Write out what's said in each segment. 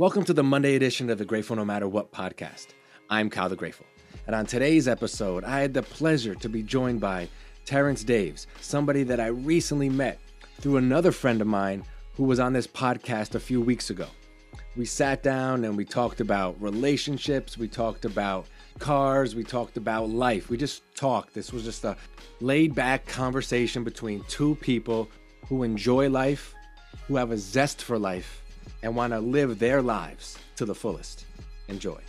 Welcome to the Monday edition of the Grateful No Matter What podcast. I'm Kyle the Grateful. And on today's episode, I had the pleasure to be joined by Terrance Daves, somebody that I recently met through another friend of mine who was on this podcast a few weeks ago. We sat down and we talked about relationships, we talked about cars, we talked about life. We just talked. This was just a laid back conversation between two people who enjoy life, who have a zest for life, and want to live their lives to the fullest. Enjoy.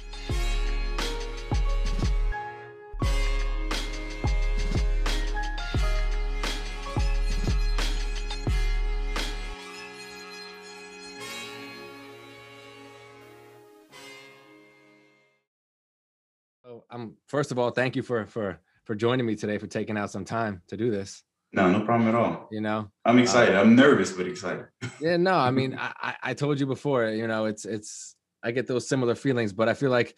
So, um, first of all, thank you for for for joining me today, for taking out some time to do this. No, no problem at all. You know, I'm excited. I'm nervous, but excited. yeah, no, I mean, I I- told you before, you know, it's it's I get those similar feelings, but I feel like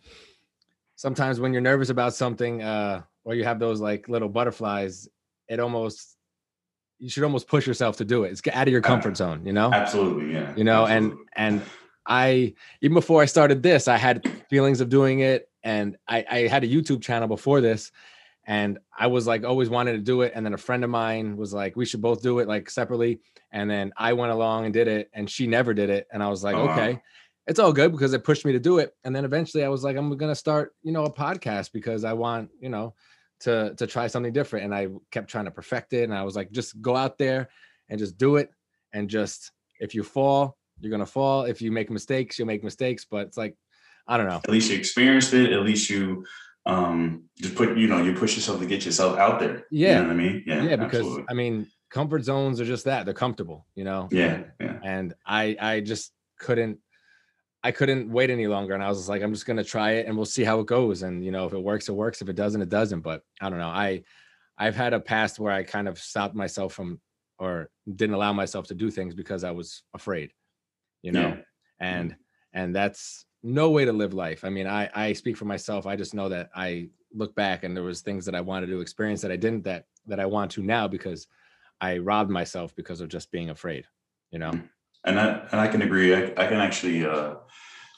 sometimes when you're nervous about something, uh, or you have those like little butterflies, it almost you should almost push yourself to do it. It's get out of your comfort zone, you know. Absolutely, yeah. you know and and i even before i started this i had feelings of doing it and i i had a youtube channel before this and i was like always wanted to do it and then a friend of mine was like we should both do it like separately and then i went along and did it and she never did it and i was like oh, wow. okay it's all good because it pushed me to do it and then eventually i was like i'm gonna start you know a podcast because i want you know to to try something different and i kept trying to perfect it and i was like just go out there and just do it and just if you fall you're gonna fall if you make mistakes you'll make mistakes but it's like i don't know at least you experienced it. At least you um just put you know you push yourself to get yourself out there. Yeah. you know what I mean. Yeah, yeah, because absolutely. i mean comfort zones are just that they're comfortable you know yeah, yeah, and i i just couldn't i couldn't wait any longer and i was just like i'm just gonna try it and we'll see how it goes and you know if it works it works if it doesn't it doesn't but i don't know i i've had a past where i kind of stopped myself from or didn't allow myself to do things because i was afraid you know Yeah. and and that's no way to live life i mean i i speak for myself i just know that i look back and there was things that i wanted to experience that i didn't that that i want to now because i robbed myself because of just being afraid you know and I and I can agree. I, I can actually uh,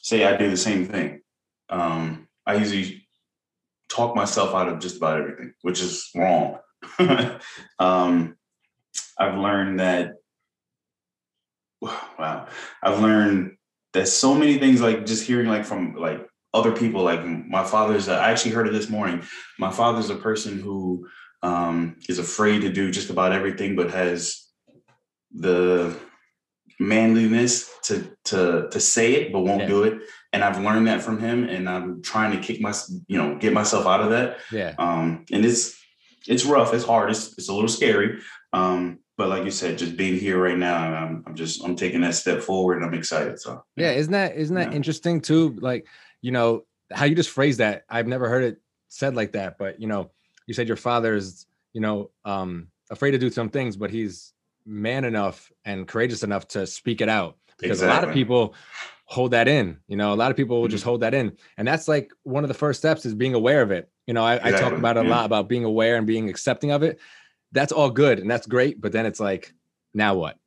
say I do the same thing. Um, I usually talk myself out of just about everything, which is wrong. um, I've learned that. Wow, I've learned that so many things, like just hearing like from like other people. Like my father's. I actually heard it this morning. My father's a person who um, is afraid to do just about everything, but has the manliness to to to say it but won't Yeah. do it and i've learned that from him and i'm trying to kick my you know get myself out of that yeah um and it's it's rough it's hard it's, it's a little scary um but like you said just being here right now i'm, I'm just i'm taking that step forward and i'm excited so. Yeah isn't that isn't that Yeah. interesting too? Like you know how you just phrase that i've never heard it said like that but you know you said your father is you know um afraid to do some things but he's man enough and courageous enough to speak it out because a lot of people hold that in you know a lot of people will just hold that in and that's like one of the first steps is being aware of it. You know i, I talk about it a yeah. lot about being aware and being accepting of it that's all good and that's great but then it's like now what?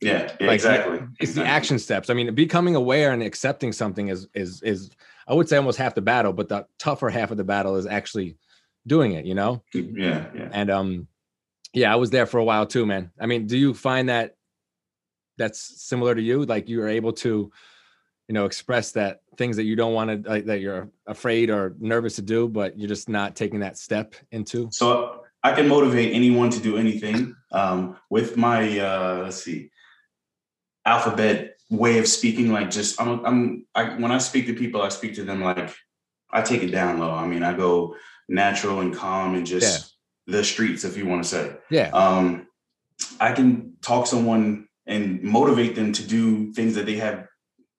Yeah, yeah Like, exactly it's the action steps. I mean becoming aware and accepting something is is is i would say almost half the battle but the tougher half of the battle is actually doing it you know? Yeah yeah. And um yeah i was there for a while too man. I mean do you find that that's similar to you? Like you are able to you know express that things that you don't want to like, that you're afraid or nervous to do but you're just not taking that step into? So I can motivate anyone to do anything. Um, with my uh, let's see, alphabet way of speaking, like just I'm I'm I, when I speak to people, I speak to them like I take it down low. I mean, I go natural and calm and just the streets, if you want to say. yeah Um, I can talk someone and motivate them to do things that they have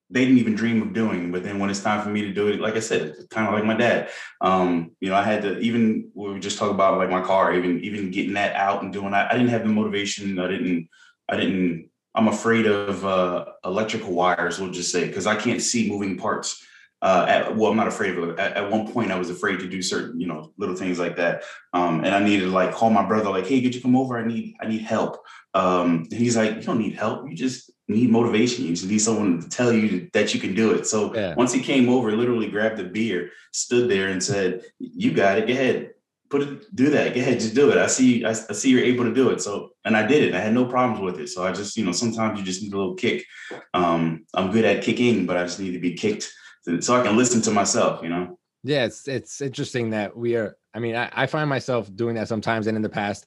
they didn't even dream of doing. But then when it's time for me to do it, like I said, it's kind of like my dad. Um, you know, I had to even we were just talking about like my car, even even getting that out and doing that. I didn't have the motivation. I didn't. I didn't. I'm afraid of uh, electrical wires. We'll just say because I can't see moving parts. Uh, at, well, I'm not afraid of it. At, at one point, I was afraid to do certain, you know, little things like that. Um, and I needed to like call my brother, like, "Hey, could you come over? I need, I need help." Um, and he's like, "You don't need help. You just need motivation. You just need someone to tell you that you can do it. So yeah. once he came over, literally grabbed a beer, stood there and said, "You got it. Go ahead, put it, do that. Go ahead, just do it. I see, I, I see you're able to do it. So, and I did it. I had no problems with it. So I just, you know, sometimes you just need a little kick. Um, I'm good at kicking, but I just need to be kicked so I can listen to myself. You know. Yeah, it's it's interesting that we are. I mean, I, I find myself doing that sometimes, and in the past,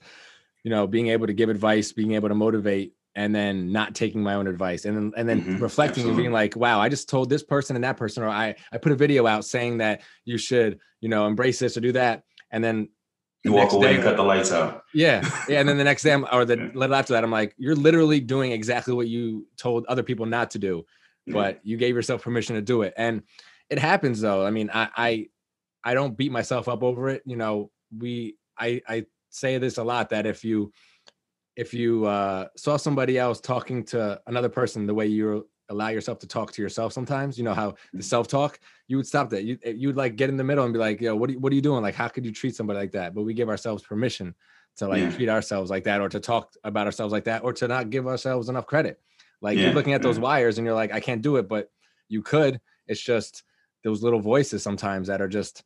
you know, being able to give advice, being able to motivate and then not taking my own advice and then and then mm-hmm. reflecting Absolutely. and being like wow i just told this person and that person or i i put a video out saying that you should you know embrace this or do that and then you walk away day, and cut the lights out yeah yeah and then the next day I'm, or the yeah. little after that i'm like you're literally doing exactly what you told other people not to do but you gave yourself permission to do it and it happens though i mean i i i don't beat myself up over it you know we i i say this a lot that if you if you uh, saw somebody else talking to another person the way you allow yourself to talk to yourself sometimes you know how the mm-hmm. self-talk you would stop that you you'd like get in the middle and be like yo what are you, what are you doing like how could you treat somebody like that but we give ourselves permission to like yeah. treat ourselves like that or to talk about ourselves like that or to not give ourselves enough credit like yeah. you're looking at those wires and you're like i can't do it but you could it's just those little voices sometimes that are just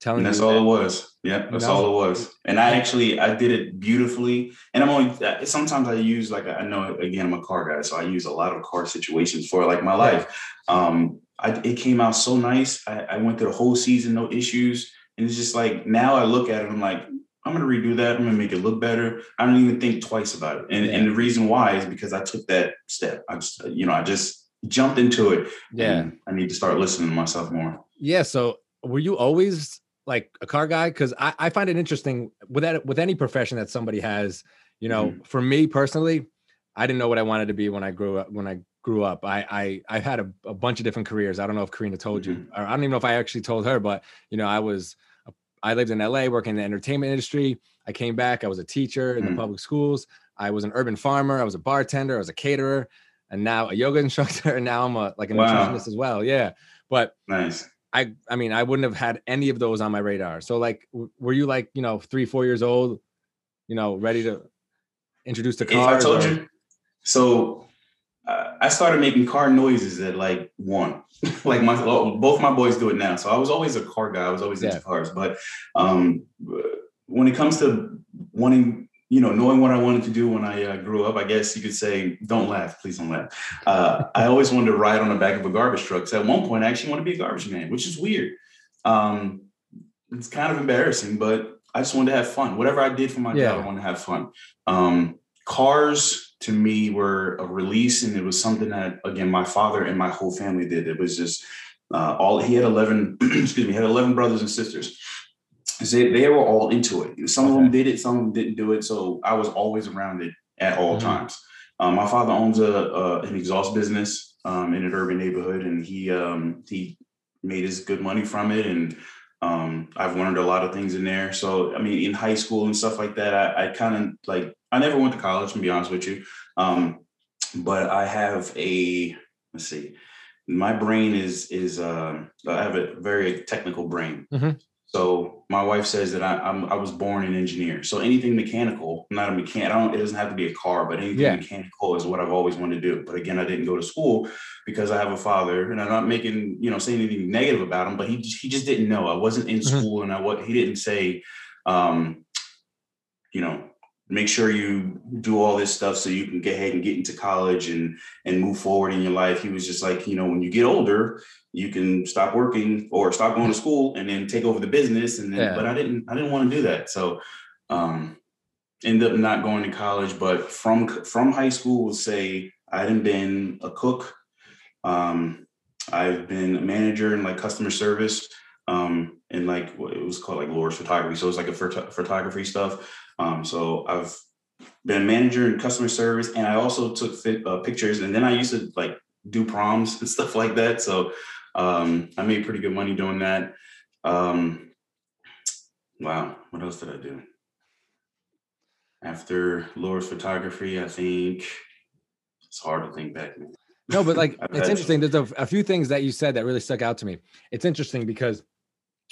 telling and that's all that, it was yeah that's all it was. and i actually i did it beautifully. And i'm only sometimes i use like i know again i'm a car guy so i use a lot of car situations for like my life. Um I, it came out so nice. I, I went through the whole season no issues. And it's just like now i look at it i'm like i'm gonna redo that. I'm gonna make it look better. I don't even think twice about it. And, yeah. and the reason why is because i took that step. I just you know i just jumped into it. Yeah. I need to start listening to myself more. Yeah so were you always like a car guy because I, I find it interesting with that with any profession that somebody has you know mm-hmm. for me personally i didn't know what i wanted to be when i grew up when i grew up i i i had a, a bunch of different careers i don't know if karina told mm-hmm. you or i don't even know if i actually told her but you know i was i lived in la working in the entertainment industry i came back i was a teacher in mm-hmm. the public schools i was an urban farmer i was a bartender i was a caterer and now a yoga instructor and now i'm a like a wow. nutritionist as well yeah but nice I I mean I wouldn't have had any of those on my radar. So like, w- were you like you know three four years old, you know, ready to introduce the car? I told or? you. So uh, I started making car noises at like one. like my both my boys do it now. So I was always a car guy. I was always yeah. into cars. But um, when it comes to wanting you know, knowing what I wanted to do when I uh, grew up, I guess you could say, don't laugh, please don't laugh. Uh, I always wanted to ride on the back of a garbage truck. So at one point, I actually want to be a garbage man, which is weird. Um, it's kind of embarrassing, but I just wanted to have fun. Whatever I did for my yeah. job, I wanted to have fun. Um, cars to me were a release, and it was something that, again, my father and my whole family did. It was just uh, all he had 11, excuse me, he had 11 brothers and sisters they, they were all into it. Some okay. of them did it, some of them didn't do it. So I was always around it at all mm-hmm. times. Um, my father owns a, a, an exhaust business um, in an urban neighborhood, and he um, he made his good money from it. And um, I've learned a lot of things in there. So I mean, in high school and stuff like that, I, I kind of like I never went to college, to be honest with you. Um, but I have a let's see, my brain is is uh, I have a very technical brain. Mm-hmm. So my wife says that I, I'm, i was born an engineer. So anything mechanical, I'm not a mechanic. I don't. It doesn't have to be a car, but anything yeah. mechanical is what I've always wanted to do. But again, I didn't go to school because I have a father, and I'm not making you know saying anything negative about him. But he he just didn't know. I wasn't in mm-hmm. school, and I what he didn't say. Um, you know, make sure you do all this stuff so you can get ahead and get into college and and move forward in your life he was just like you know when you get older you can stop working or stop going to school and then take over the business. And then yeah. but i didn't i didn't want to do that. So um ended up not going to college. But from from high school would say i hadn't been a cook. Um i've been a manager in like customer service um and like it was called like Laura's photography. So it's like a phot- photography stuff. Um, so I've been a manager in customer service, and I also took fit, uh, pictures. And then I used to like do proms and stuff like that. So um, I made pretty good money doing that. Um, wow, what else did I do? After Laura's photography, I think it's hard to think back. Man. No, but like it's interesting. There's a, a few things that you said that really stuck out to me. It's interesting because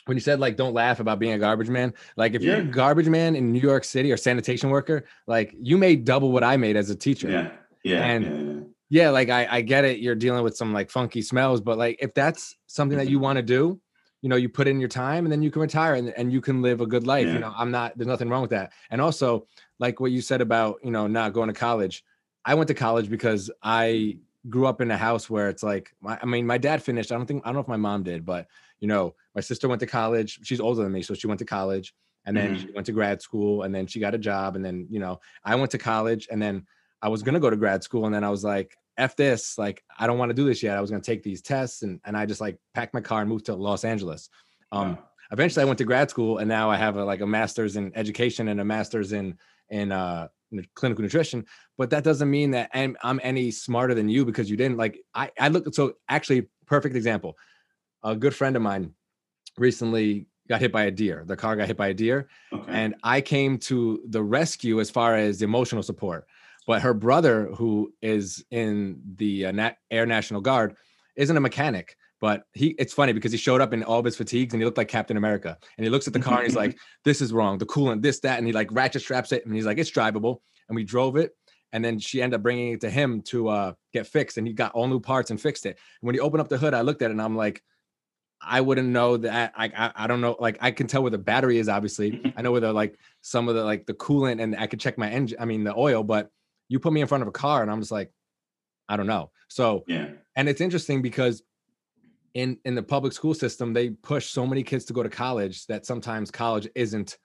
when you said like don't laugh about being a garbage man like if yeah. you're a garbage man in new york city or sanitation worker like you made double what i made as a teacher yeah yeah and yeah, yeah, like I, I get it. You're dealing with some like funky smells, but like if that's something that you Mm-hmm. want to do, you know, you put in your time and then you can retire and, and you can live a good life. Yeah. You know, I'm not, there's nothing wrong with that. And also, like what you said about, you know, not going to college. I went to college because I grew up in a house where it's like, my, I mean, my dad finished. I don't think, I don't know if my mom did, but, you know, my sister went to college. She's older than me. So she went to college and then Mhm. she went to grad school and then she got a job. And then, you know, I went to college and then I was going to go to grad school. And then I was like, F this, like, I don't want to do this yet. I was going to take these tests and, and I just like packed my car and moved to Los Angeles. Um, Wow. eventually I went to grad school and now I have a, like a master's in education and a master's in, in, uh, clinical nutrition, but that doesn't mean that I'm, I'm any smarter than you because you didn't like, I, I look, so actually perfect example. A good friend of mine recently got hit by a deer. The car got hit by a deer okay. and I came to the rescue as far as emotional support. But her brother, who is in the uh, Nat- Air National Guard, isn't a mechanic. But he, it's funny because he showed up in all of his fatigues and he looked like Captain America. And he looks at the car and he's like, "This is wrong. The coolant, this, that," and he like ratchet straps it and he's like, "It's drivable." And we drove it. And then she ended up bringing it to him to uh, get fixed, and he got all new parts and fixed it. And when he opened up the hood, I looked at it and I'm like, I wouldn't know that. I, I I don't know. Like I can tell where the battery is. Obviously, I know where the like some of the like the coolant, and I could check my engine. I mean the oil. But you put me in front of a car, and I'm just like, I don't know. So yeah. and it's interesting because in in the public school system, they push so many kids to go to college that sometimes college isn't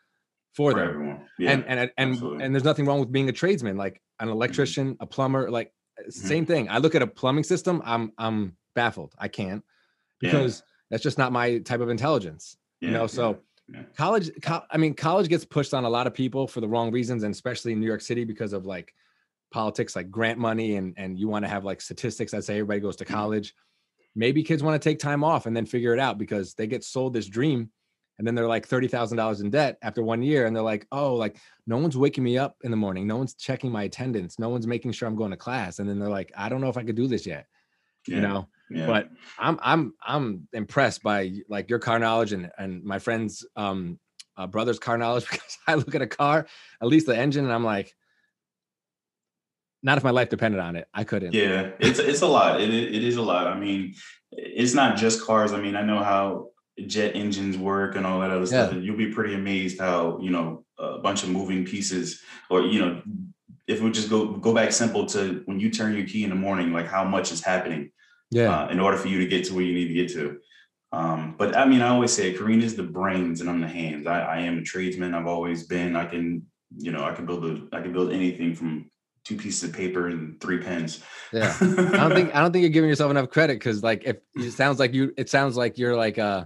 for For them. Yeah. And and and absolutely. and there's nothing wrong with being a tradesman, like an electrician, a plumber, like Mm-hmm. same thing. I look at a plumbing system, I'm I'm baffled. I can't Yeah. because that's just not my type of intelligence. you know, so yeah. college co- i mean college gets pushed on a lot of people for the wrong reasons and especially in new york city because of like politics like grant money and and you want to have like statistics that say everybody goes to Mhm. college maybe kids want to take time off and then figure it out because they get sold this dream and then they're like $30,000 in debt after one year and they're like oh like no one's waking me up in the morning. No one's checking my attendance. No one's making sure i'm going to class. And then they're like i don't know if i could do this yet you know? Yeah. but I'm I'm I'm impressed by like your car knowledge and and my friend's um uh, brother's car knowledge because I look at a car, at least the engine, and I'm like, not if my life depended on it, I couldn't. Yeah, it's it's a lot. It it is a lot. I mean, it's not just cars. I mean, I know how jet engines work and all that other stuff. You'll be pretty amazed how you know a bunch of moving pieces, or you know, if we just go go back simple to when you turn your key in the morning, like how much is happening yeah, uh, in order for you to get to where you need to get to. Um, but I mean, I always say Karina's the brains and I'm the hands. I, I am a tradesman. I've always been. I can, you know, I can build a, I can build anything from two pieces of paper and three pens. yeah. I don't think I don't think you're giving yourself enough credit because like if it sounds like you, it sounds like you're like uh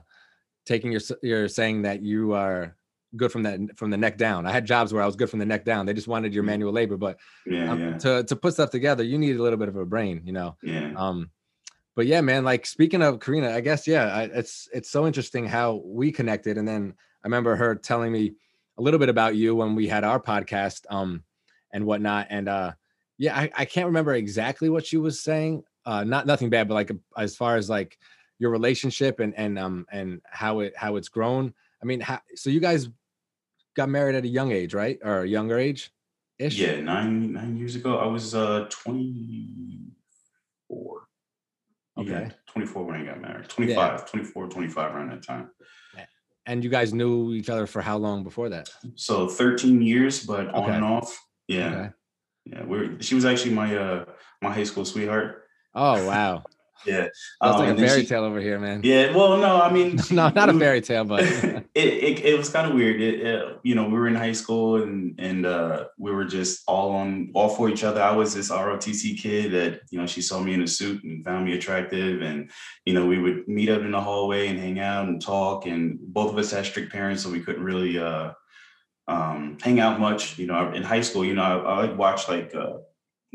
taking your you're saying that you are good from that from the neck down. I had jobs where I was good from the neck down. They just wanted your Mhm. manual labor, but yeah, um, yeah, to to put stuff together, you need a little bit of a brain, you know. yeah. um but yeah man like speaking of karina i guess yeah I, it's it's so interesting how we connected and then i remember her telling me a little bit about you when we had our podcast um and whatnot and uh yeah i, I can't remember exactly what she was saying uh not nothing bad but like as far as like your relationship and and um and how it how it's grown i mean how, so you guys got married at a young age right or a younger age ish Yeah, nine nine years ago, I was uh 24. Okay. Yeah, 24 when I got married. 25, 24, 25 around that time. and you guys knew each other for how long before that So 13 years, but on and off. Yeah. okay Yeah. We're she was actually my uh my high school sweetheart. oh wow Yeah. That's Um, like a fairy she- tale over here, man. Yeah, well, no, I mean, no, not a fairy tale, but it, it it was kind of weird. It, uh, you know, we were in high school and and uh, we were just all on all for each other. I was this ROTC kid that you know she saw me in a suit and found me attractive, and you know we would meet up in the hallway and hang out and talk. And both of us had strict parents, so we couldn't really uh, um, hang out much. You know, in high school, you know, I, I like watch like uh,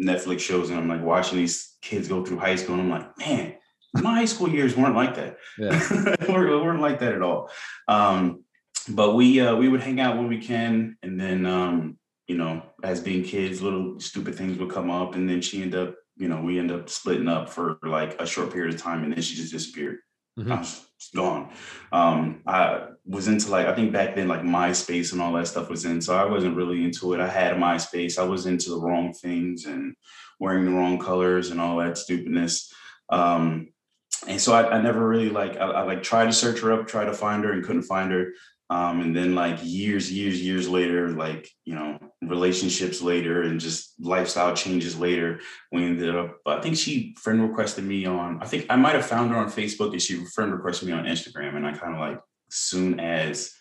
Netflix shows, and I'm like watching these kids go through high school, and I'm like, man, my high school years weren't like that. yeah, we weren't- like that at all. Um, but we uh, we would hang out when we can, and then um, you know, as being kids, little stupid things would come up, and then she ended up, you know, we end up splitting up for like a short period of time, and then she just disappeared. Mm-hmm. I was gone. Um, I was into like I think back then like MySpace and all that stuff was in, so I wasn't really into it. I had MySpace. I was into the wrong things and wearing the wrong colors and all that stupidness. Um, and so I, I, never really like I, I, like tried to search her up, tried to find her and couldn't find her. Um, and then like years, years, years later, like you know, relationships later and just lifestyle changes later, we ended up. I think she friend requested me on. I think I might have found her on Facebook and she friend requested me on Instagram, and I kind of like soon as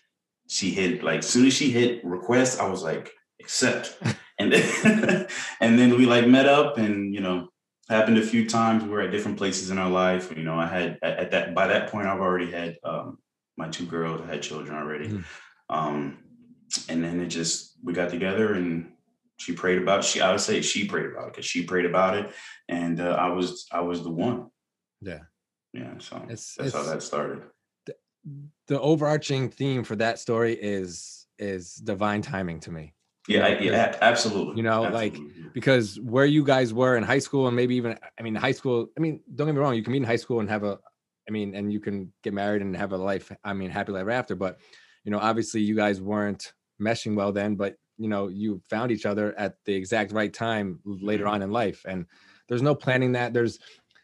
she hit like soon as she hit request, I was like accept, and then and then we like met up and you know happened a few times. We were at different places in our life. You know, I had at, at that by that point I've already had um, my two girls. Had children already, mm-hmm. um, and then it just we got together and she prayed about. She I would say she prayed about it because she prayed about it, and uh, I was I was the one. Yeah, yeah. So it's, that's it's, how that started. The, the overarching theme for that story is is divine timing to me. Yeah, I, yeah, absolutely. You know, absolutely. like because where you guys were in high school and maybe even I mean high school, I mean, don't get me wrong, you can be in high school and have a I mean, and you can get married and have a life, I mean, happy life after, but you know, obviously you guys weren't meshing well then, but you know, you found each other at the exact right time later mm-hmm. on in life. And there's no planning that. There's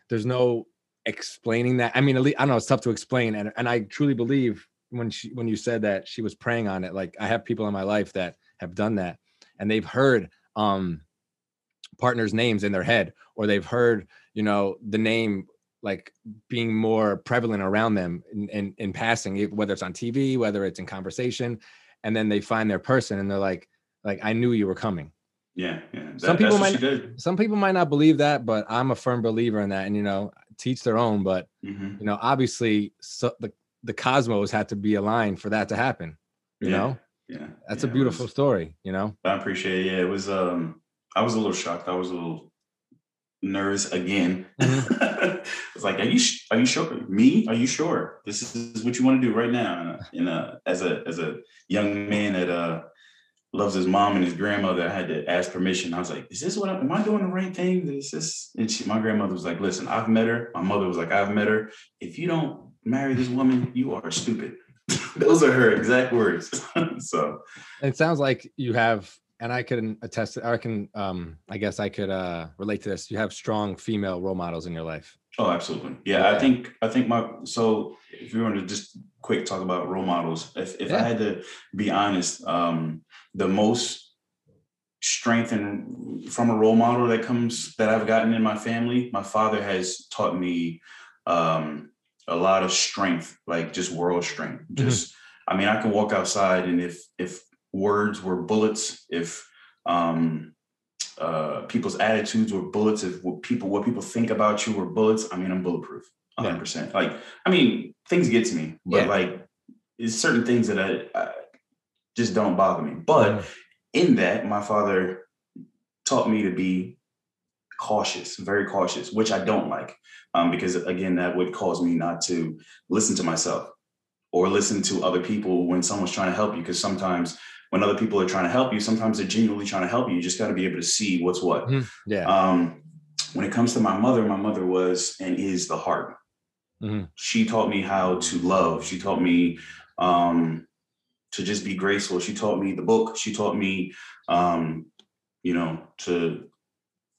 there's no explaining that. I mean, at least I don't know, it's tough to explain. And and I truly believe when she when you said that she was praying on it, like I have people in my life that have done that and they've heard um partners names in their head or they've heard you know the name like being more prevalent around them in, in, in passing whether it's on tv whether it's in conversation and then they find their person and they're like like i knew you were coming. Yeah yeah that, some people might some people might not believe that but i'm a firm believer in that and you know teach their own but mm-hmm. you know obviously so the the cosmos had to be aligned for that to happen you yeah. know? yeah that's yeah, a beautiful was, story you know? I appreciate it. Yeah it was um i was a little shocked. I was a little nervous again. Mm-hmm. it's like are you are you sure? Me? Are you sure? This is what you want to do right now. And uh, as a as a young man that uh loves his mom and his grandmother i had to ask permission. I was like is this what I, am i doing the right thing? Is this and she, my grandmother was like listen i've met her. My mother was like i've met her. If you don't marry this woman you are stupid. Those are her exact words. so it sounds like you have, and I can attest. I can, um, I guess I could uh, relate to this. You have strong female role models in your life. Oh, absolutely. Yeah, yeah. I think I think my so if you want to just quick talk about role models, if if yeah. I had to be honest, um, the most strength and from a role model that comes that I've gotten in my family, my father has taught me um, a lot of strength, like just world strength. Mm-hmm. Just, mm-hmm. I mean, I can walk outside and if if words were bullets, if um uh people's attitudes were bullets, if what people what people think about you were bullets, I mean, I'm bulletproof, 100. Yeah. percent Like, I mean, things get to me, but yeah. like, it's certain things that I, I, just don't bother me. But mm-hmm. in that, my father taught me to be cautious, very cautious, which I don't like um, because again, that would cause me not to listen to myself or listen to other people when someone's trying to help you. Because sometimes when other people are trying to help you, sometimes they're genuinely trying to help you. You just got to be able to see what's what. Mm, yeah. Um, when it comes to my mother, my mother was and is the heart. Mm-hmm. She taught me how to love. She taught me um, to just be graceful. She taught me the book. She taught me, um, you know, to,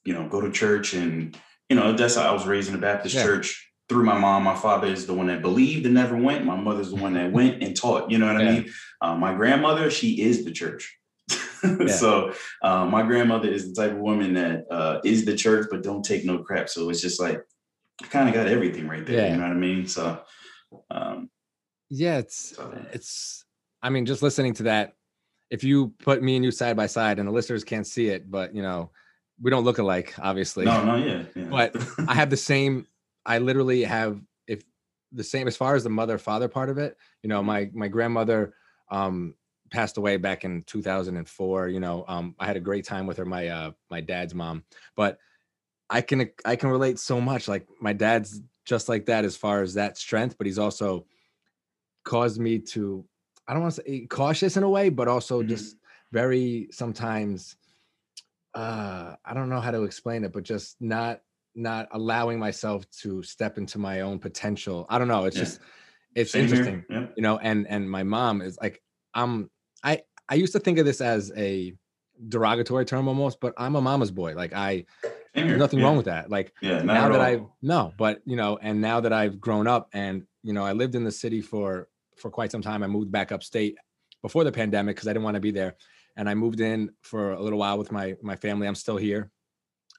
you know, go to church and you know, that's how I was raised in a Baptist yeah. church through my mom. My father is the one that believed and never went. My mother's the one that went and taught. You know what yeah. I mean? Uh, my grandmother, she is the church. yeah. So uh, my grandmother is the type of woman that uh, is the church, but don't take no crap. So it's just like I kind of got everything right there. You know what I mean? So um, yeah, it's so. it's. I mean, just listening to that, if you put me and you side by side, and the listeners can't see it, but you know, we don't look alike, obviously. No, no, yeah. yeah. But I have the same. I literally have if the same as far as the mother father part of it. You know, my my grandmother um, passed away back in 2004. You know, um, I had a great time with her. My uh, my dad's mom, but I can I can relate so much. Like my dad's just like that as far as that strength, but he's also caused me to I don't want to say cautious in a way, but also mm-hmm. just very sometimes uh I don't know how to explain it, but just not not allowing myself to step into my own potential. I don't know. It's Yeah. just it's Same interesting, Yeah. you know. And and my mom is like, I'm I I used to think of this as a derogatory term almost, but I'm a mama's boy. Like I there's nothing yeah. wrong with that. Like Yeah. Now that. I've no, but you know, and now that I've grown up and you know, I lived in the city for for quite some time. I moved back upstate before the pandemic because I didn't want to be there. And I moved in for a little while with my my family. I'm still here.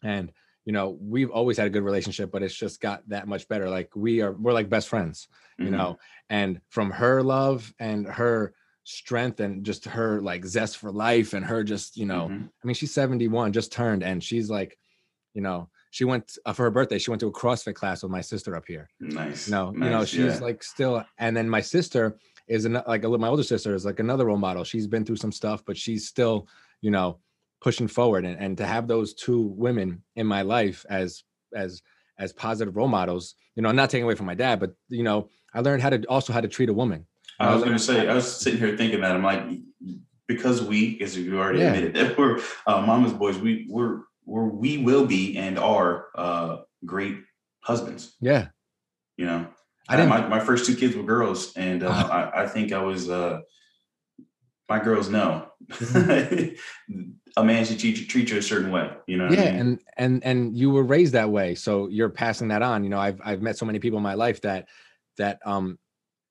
And you know, we've always had a good relationship, but it's just got that much better. Like we are we're like best friends, you Mhm. know. And from her love and her strength and just her like zest for life and her just, you know, Mhm. I mean, she's 71, just turned, and she's like, you know, she went uh, for her birthday. She went to a CrossFit class with my sister up here. Nice. You know, you know, she's yeah. like still. And then my sister is an, like a, my older sister is like another role model. She's been through some stuff, but she's still, you know, pushing forward. And and to have those two women in my life as as as positive role models, you know, I'm not taking away from my dad, but you know, I learned how to also how to treat a woman. I was going to say, I was sitting here thinking that I'm like, because we, as you already Yeah. admitted, that we're uh, mama's boys, we we're, we're we will be and are uh, great husbands. Yeah, You know, I didn't. my, my first two kids were girls, and uh, Uh-huh. I, I think I was uh, my girls know Mm-hmm. a man should treat you, treat you a certain way. You know, what I yeah mean? and and and you were raised that way so you're passing that on you know i've i've met so many people in my life that that um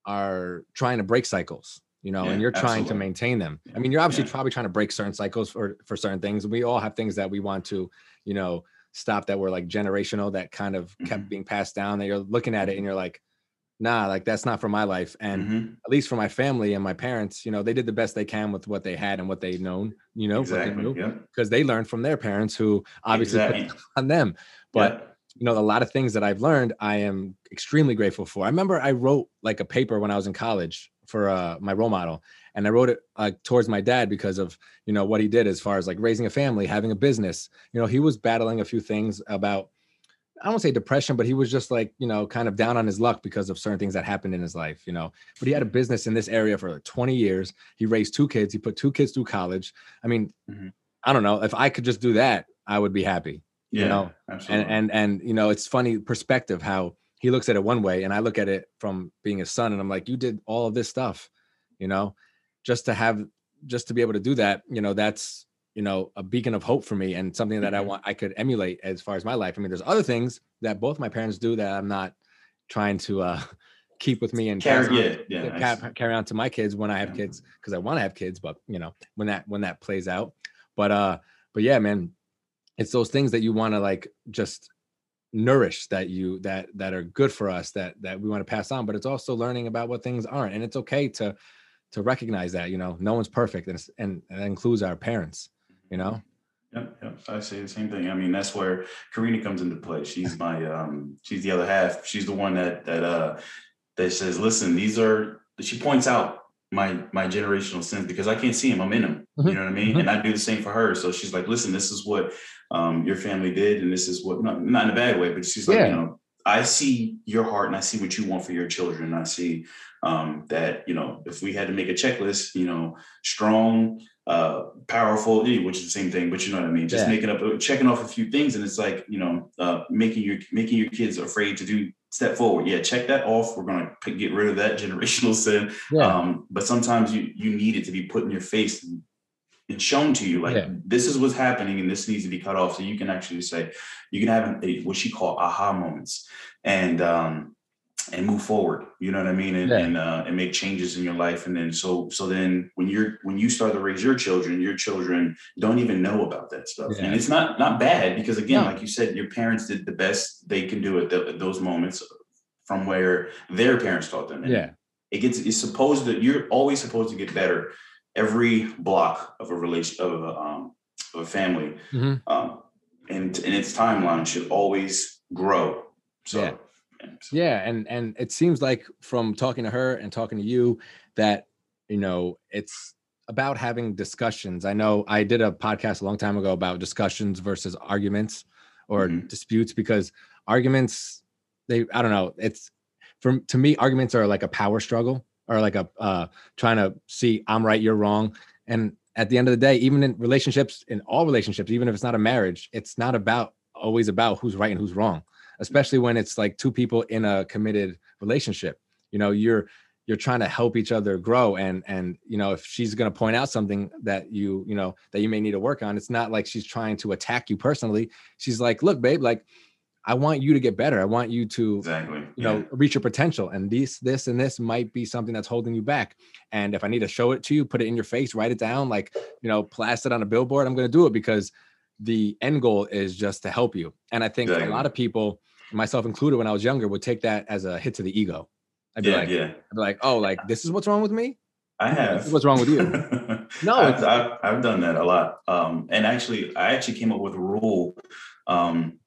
are trying to break cycles you know Yeah, and you're trying to maintain them i mean you're obviously yeah. probably trying to break certain cycles for for certain things we all have things that we want to you know stop that were like generational that kind of kept Mhm. being passed down that you're looking at it and you're like nah like that's not for my life and Mhm. at least for my family and my parents you know they did the best they can with what they had and what they known you know they exactly. Yep. because they learned from their parents who obviously put Exactly. on them. But Yep. you know, a lot of things that I've learned, I am extremely grateful for. I remember I wrote like a paper when I was in college for uh, my role model, and I wrote it uh, towards my dad because of you know what he did as far as like raising a family, having a business. You know, he was battling a few things about. I don't say depression, but he was just like, you know, kind of down on his luck because of certain things that happened in his life, you know. But he had a business in this area for like 20 years. He raised two kids. He put two kids through college. I mean, Mhm. I don't know. If I could just do that, I would be happy yeah. you know, absolutely. and and and you know it's funny perspective how he looks at it one way and i look at it from being a son and i'm like you did all of this stuff you know just to have just to be able to do that you know that's you know a beacon of hope for me and something that i Mhm. want i could emulate as far as my life i mean there's other things that both my parents do that i'm not trying to uh keep with me and Carry, on- yeah, yeah. to ca- carry on to my kids when I have Yeah. kids because I want to have kids, but you know when that when that plays out. But uh, but yeah, man, it's those things that you want to like just nourish that you that that are good for us that that we want to pass on. But it's also learning about what things aren't, and it's okay to to recognize that you know no one's perfect, and it's- and, and that includes our parents. You know, Yep, yep. I say the same thing. I mean, that's where Karina comes into play. She's my um she's the other half. She's the one that that uh that says, listen, these are she points out my my generational sins because I can't see them. I'm in them. Mhm, You know what I mean? mhm. And I do the same for her. So she's like, listen, this is what um your family did, and this is what not, not in a bad way, but she's like, Yeah. you know, I see your heart and I see what you want for your children. I see um that, you know, if we had to make a checklist, you know, strong, uh powerful eh, which is the same thing but you know what i mean? Just Yeah. making up checking off a few things and it's like you know uh making your making your kids afraid to do step forward. Yeah check that off. We're gonna get rid of that generational sin. Yeah, um but sometimes you you need it to be put in your face and, and shown to you like Yeah. this is what's happening and this needs to be cut off so you can actually say you can have a, what she call aha moments and um and move forward you know what i mean and Yeah. and, uh, and make changes in your life and then so so then when you're when you start to raise your children your children don't even know about that stuff Yeah. and it's not not bad because again No. like you said your parents did the best they can do at, the, at those moments from where their parents taught them And yeah, it gets it's supposed that you're always supposed to get better every block of a relation of a um of a family Mhm. um and and its timeline should always grow so Yeah. yeah, so- yeah and and it seems like from talking to her and talking to you that you know it's about having discussions i know i did a podcast a long time ago about discussions versus arguments or Mhm. disputes because arguments they i don't know it's for to me arguments are like a power struggle or like a uh trying to see i'm right you're wrong and at the end of the day even in relationships in all relationships even if it's not a marriage it's not about always about who's right and who's wrong, especially when it's like two people in a committed relationship. You know, you're you're trying to help each other grow and and you know if she's going to point out something that you you know that you may need to work on it's not like she's trying to attack you personally she's like look babe like I want you to get better. I want you to, exactly. you know, reach your potential. And this, this, and this might be something that's holding you back. And if I need to show it to you, put it in your face, write it down, like, you know, plaster it on a billboard, I'm going to do it because the end goal is just to help you. And I think exactly. a lot of people, myself included, when I was younger, would take that as a hit to the ego. I'd be yeah, like, yeah. I'd be like, oh, like this is what's wrong with me. I have. What's wrong with you? no, I've, I've, I've, done that a lot. Um, and actually, I actually came up with a rule. Um,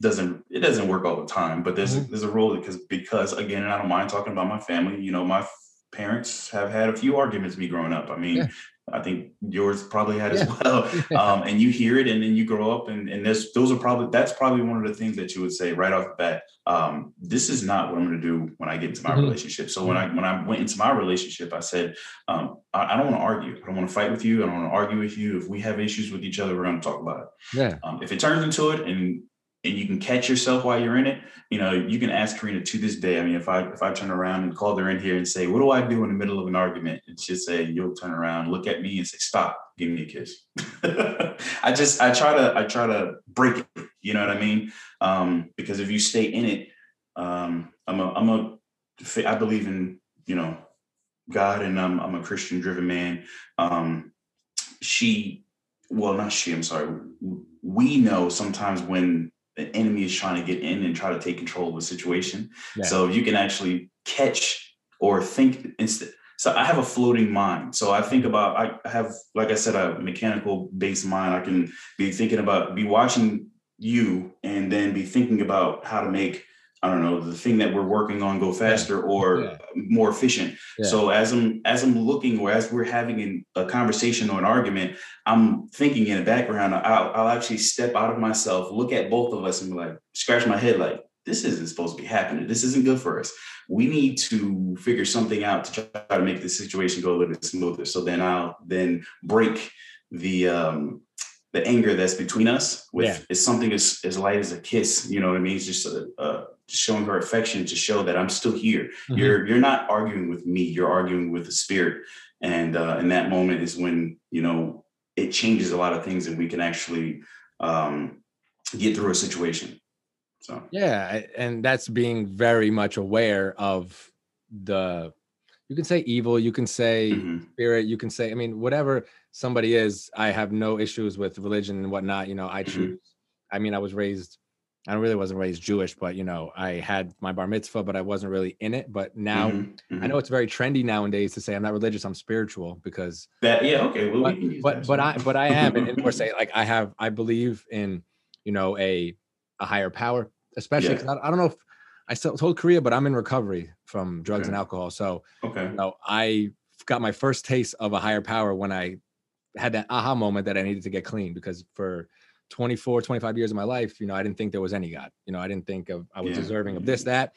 doesn't it doesn't work all the time, but there's mm-hmm. a, there's a rule because because again, and I don't mind talking about my family. You know, my parents have had a few arguments me growing up. I mean, yeah. I think yours probably had yeah. as well. Um, and you hear it, and then you grow up, and and this those are probably that's probably one of the things that you would say right off the bat. Um, this is not what I'm going to do when I get into my mm-hmm. relationship. So when mm-hmm. I when I went into my relationship, I said, um, I, I, don't want to argue. I don't want to fight with you. I don't want to argue with you. If we have issues with each other, we're going to talk about it. Yeah. Um, if it turns into it, and and you can catch yourself while you're in it, you know, you can ask Karina to this day. I mean, if I if I turn around and call her in here and say, "What do I do in the middle of an argument?" and she'll say, "You'll turn around, look at me, and say, "Stop, give me a kiss." I just I try to I try to break it. You know what I mean? Um, because if you stay in it, um, I'm a I'm a I believe in you know God, and I'm I'm a Christian driven man. Um, she, well, not she. I'm sorry. We know sometimes when the enemy is trying to get in and try to take control of the situation. Yeah. So you can actually catch or think instead. So I have a floating mind. So I think about I have, like I said, a mechanical based mind. I can be thinking about, be watching you, and then be thinking about how to make I don't know the thing that we're working on go faster or yeah. more efficient. Yeah. So as I'm as I'm looking or as we're having a conversation or an argument, I'm thinking in the background. I'll, I'll actually step out of myself, look at both of us, and be like scratch my head like this isn't supposed to be happening. This isn't good for us. We need to figure something out to try to make the situation go a little bit smoother. So then I'll then break the um, the anger that's between us with yeah. is something as, as light as a kiss. You know what I mean? It's just a, a showing her affection to show that I'm still here. Mm-hmm. You're you're not arguing with me. You're arguing with the spirit. And uh, in that moment is when you know it changes a lot of things, and we can actually um, get through a situation. So yeah, and that's being very much aware of the. You can say evil. You can say mm-hmm. spirit. You can say. I mean, whatever somebody is. I have no issues with religion and whatnot. You know, I mm-hmm. choose. Mm-hmm. I mean, I was raised I really wasn't raised Jewish, but you know, I had my bar mitzvah, but I wasn't really in it. But now mm-hmm, mm-hmm. I know it's very trendy nowadays to say I'm not religious, I'm spiritual because that yeah, okay. Well, but, we but, but I but I am and, and say like I have I believe in you know a a higher power, especially because yeah. I, I, don't know if I still told Karina, but I'm in recovery from drugs okay. and alcohol. So okay, you know, I got my first taste of a higher power when I had that aha moment that I needed to get clean because for 24, 25 years of my life, you know, I didn't think there was any God. You know, I didn't think of I was yeah. deserving of this, that.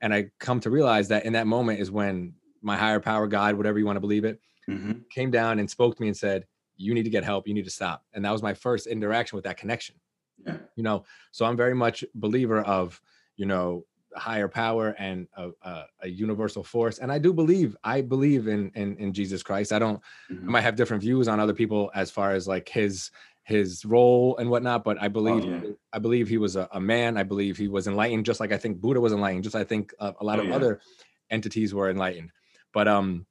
And I come to realize that in that moment is when my higher power, God, whatever you want to believe it, mm-hmm. came down and spoke to me and said, You need to get help. You need to stop. And that was my first interaction with that connection. Yeah. You know, so I'm very much believer of, you know, higher power and a, a, a, universal force and i do believe i believe in in, in jesus christ i don't mm-hmm. i might have different views on other people as far as like his his role and whatnot. But I believe oh, yeah. I believe he was a, a, man. I believe he was enlightened, just like I think Buddha was enlightened. Just I think a, a lot oh, of yeah. other entities were enlightened. But um,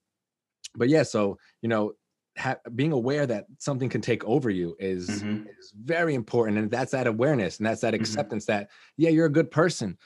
but yeah. So you know, ha- being aware that something can take over you is mm-hmm. is very important, and that's that awareness and that's that mm-hmm. acceptance mm-hmm. that yeah, you're a good person,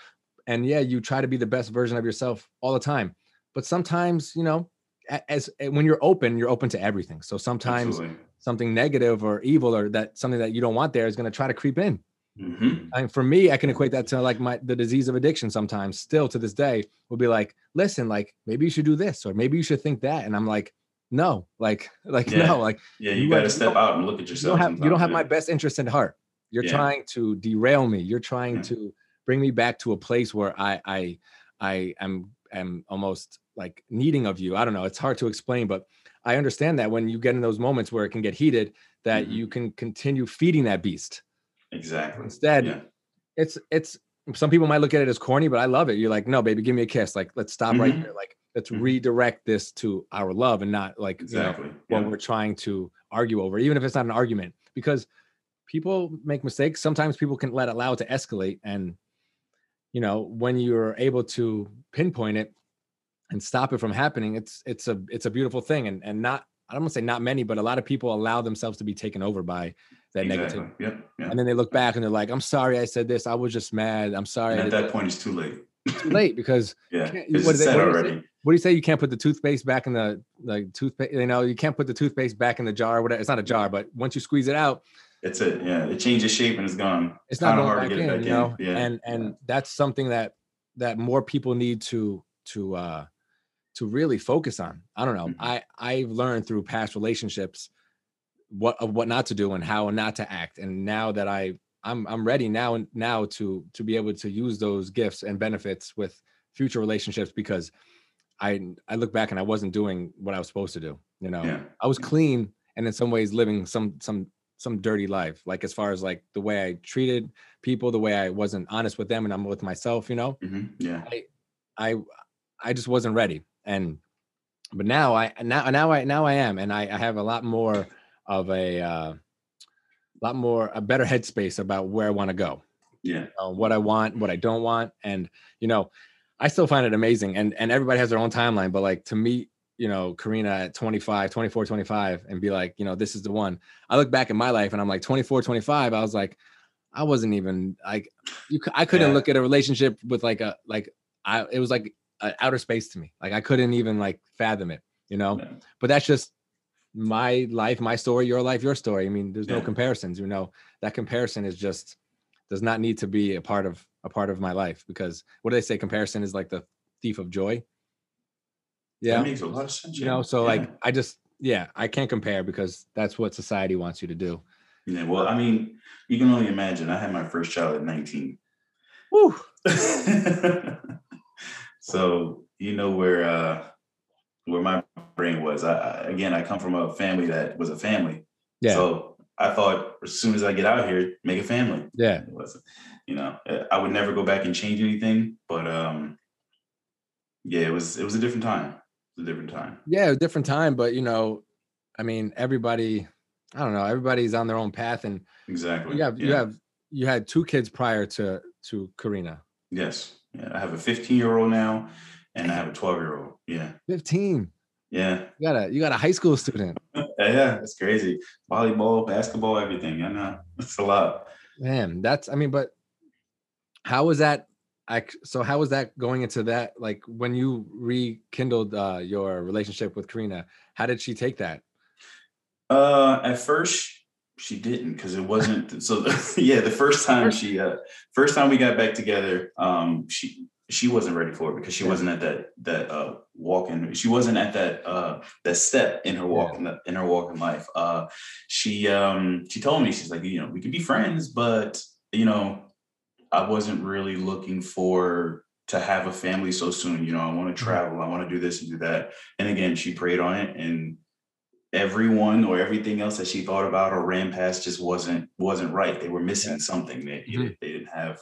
and yeah, you try to be the best version of yourself all the time. But sometimes, you know, as, as when you're open, you're open to everything. So sometimes Absolutely something negative or evil or that something that you don't want there is going to try to creep in. Mm-hmm. And for me, I can equate that to like my the disease of addiction. Sometimes, still to this day, will be like, listen, like maybe you should do this or maybe you should think that, and I'm like, no, like, like yeah. no, like yeah, you, you got to step out and look at yourself. You don't have, you don't have my best interest in heart. You're yeah. trying to derail me. You're trying to bring me back to a place where I I I am am almost like needing of you. I don't know. It's hard to explain, but I understand that when you get in those moments where it can get heated, that mm-hmm. you can continue feeding that beast. Exactly. Instead, Yeah. it's it's some people might look at it as corny, but I love it. You're like, no, baby, give me a kiss. Like, let's stop right Mhm. there. Like, let's Mhm. redirect this to our love and not like you know, Exactly. what Yeah. we're trying to argue over, even if it's not an argument, because people make mistakes. Sometimes people can let allow it to escalate. And, you know, when you're able to pinpoint it and stop it from happening, it's it's a it's a beautiful thing. And and not I don't want to say not many, but a lot of people allow themselves to be taken over by that Exactly. negative. Yep. Yeah. And then they look back and they're like, I'm sorry I said this. I was just mad. I'm sorry. And at that point, it's too late. this." Too late because Yeah. It's what do they- said what do already. what do you say? You can't put the toothpaste back in the like toothpaste. You know, you can't put the toothpaste back in the jar. Or whatever. It's not a jar, but once you squeeze it out, It's it. Yeah. It changes shape and it's gone. it's not going hard back to get in. it back you know, in. Yeah. and and that's something that that more people need to to uh to really focus on. I don't know. Mhm. I I've learned through past relationships what of what not to do and how not to act. And now that I I'm I'm ready now and now to to be able to use those gifts and benefits with future relationships because I I look back and I wasn't doing what I was supposed to do. You know, Yeah. I was clean and in some ways living some some some dirty life. Like as far as like the way I treated people, the way I wasn't honest with them and I'm with myself, you know. Mhm. Yeah. I I just wasn't ready. And but now I now now I now I am and I, I have a lot more of a uh lot more a better headspace about where I want to go Yeah. uh, what I want, what I don't want, and you know, I still find it amazing. And and everybody has their own timeline, but like to meet, you know, Karina at 25, 24, 25, and be like, you know, this is the one. I look back in my life and I'm like 24, 25. I was like, I wasn't even like, you. I couldn't Yeah. look at a relationship with like a like I. It was like a outer space to me. Like I couldn't even like fathom it. You know, Yeah. but that's just my life, my story, your life, your story. I mean, there's no Yeah. comparisons. You know, that comparison is just does not need to be a part of a part of my life because what do they say? Comparison is like the thief of joy. Yeah, That makes a lot of sense. you know. So like, I just yeah, I can't compare because that's what society wants you to do. Yeah. Well, I mean, you can only imagine. I had my first child at 19. Woo. so you know where uh where my brain was. I, I again I come from a family that was a family. Yeah, So I thought as soon as I get out here, make a family. yeah, It wasn't, you know, I would never go back and change anything, but um yeah, it was it was a different time. It was a different time. yeah. A different time, but you know, I mean, everybody. I don't know. Everybody's on their own path, and Exactly. you have you have you had two kids prior to to Karina. yes. Yeah. I have a 15 year old now and I have a 12 year old. Yeah. Fifteen. Yeah. You got a you got a high school student. Yeah, it's crazy. Volleyball, basketball, everything. I know. It's a lot. Man, that's I mean, but how was that? I so how was that going into that? Like when you rekindled uh, your relationship with Karina, how did she take that? Uh, at first she didn't because it wasn't so. yeah, the first time she, uh, first time we got back together, um, she she wasn't ready for it because she Yeah. wasn't at that that uh walking. She wasn't at that uh that step in her walk in, in her walk in life. Uh, she um she told me she's like you know we could be friends, but you know I wasn't really looking for to have a family so soon. You know, I want to travel, I want to do this and do that. And again, she prayed on it and everyone or everything else that she thought about or ran past just wasn't wasn't right. They were missing something. They, Mhm. they didn't have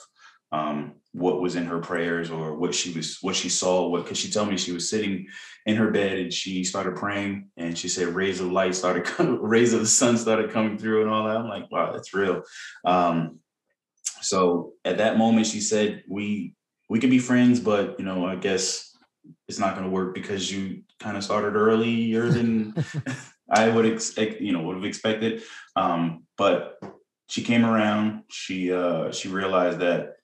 um what was in her prayers or what she was what she saw what because she told me she was sitting in her bed and she started praying and she said rays of light started coming rays of the sun started coming through and all that i'm like wow that's real um so at that moment she said we we can be friends but you know i guess it's not going to work because you kind of started earlier than i would expect you know would have expected um but she came around. She uh she realized that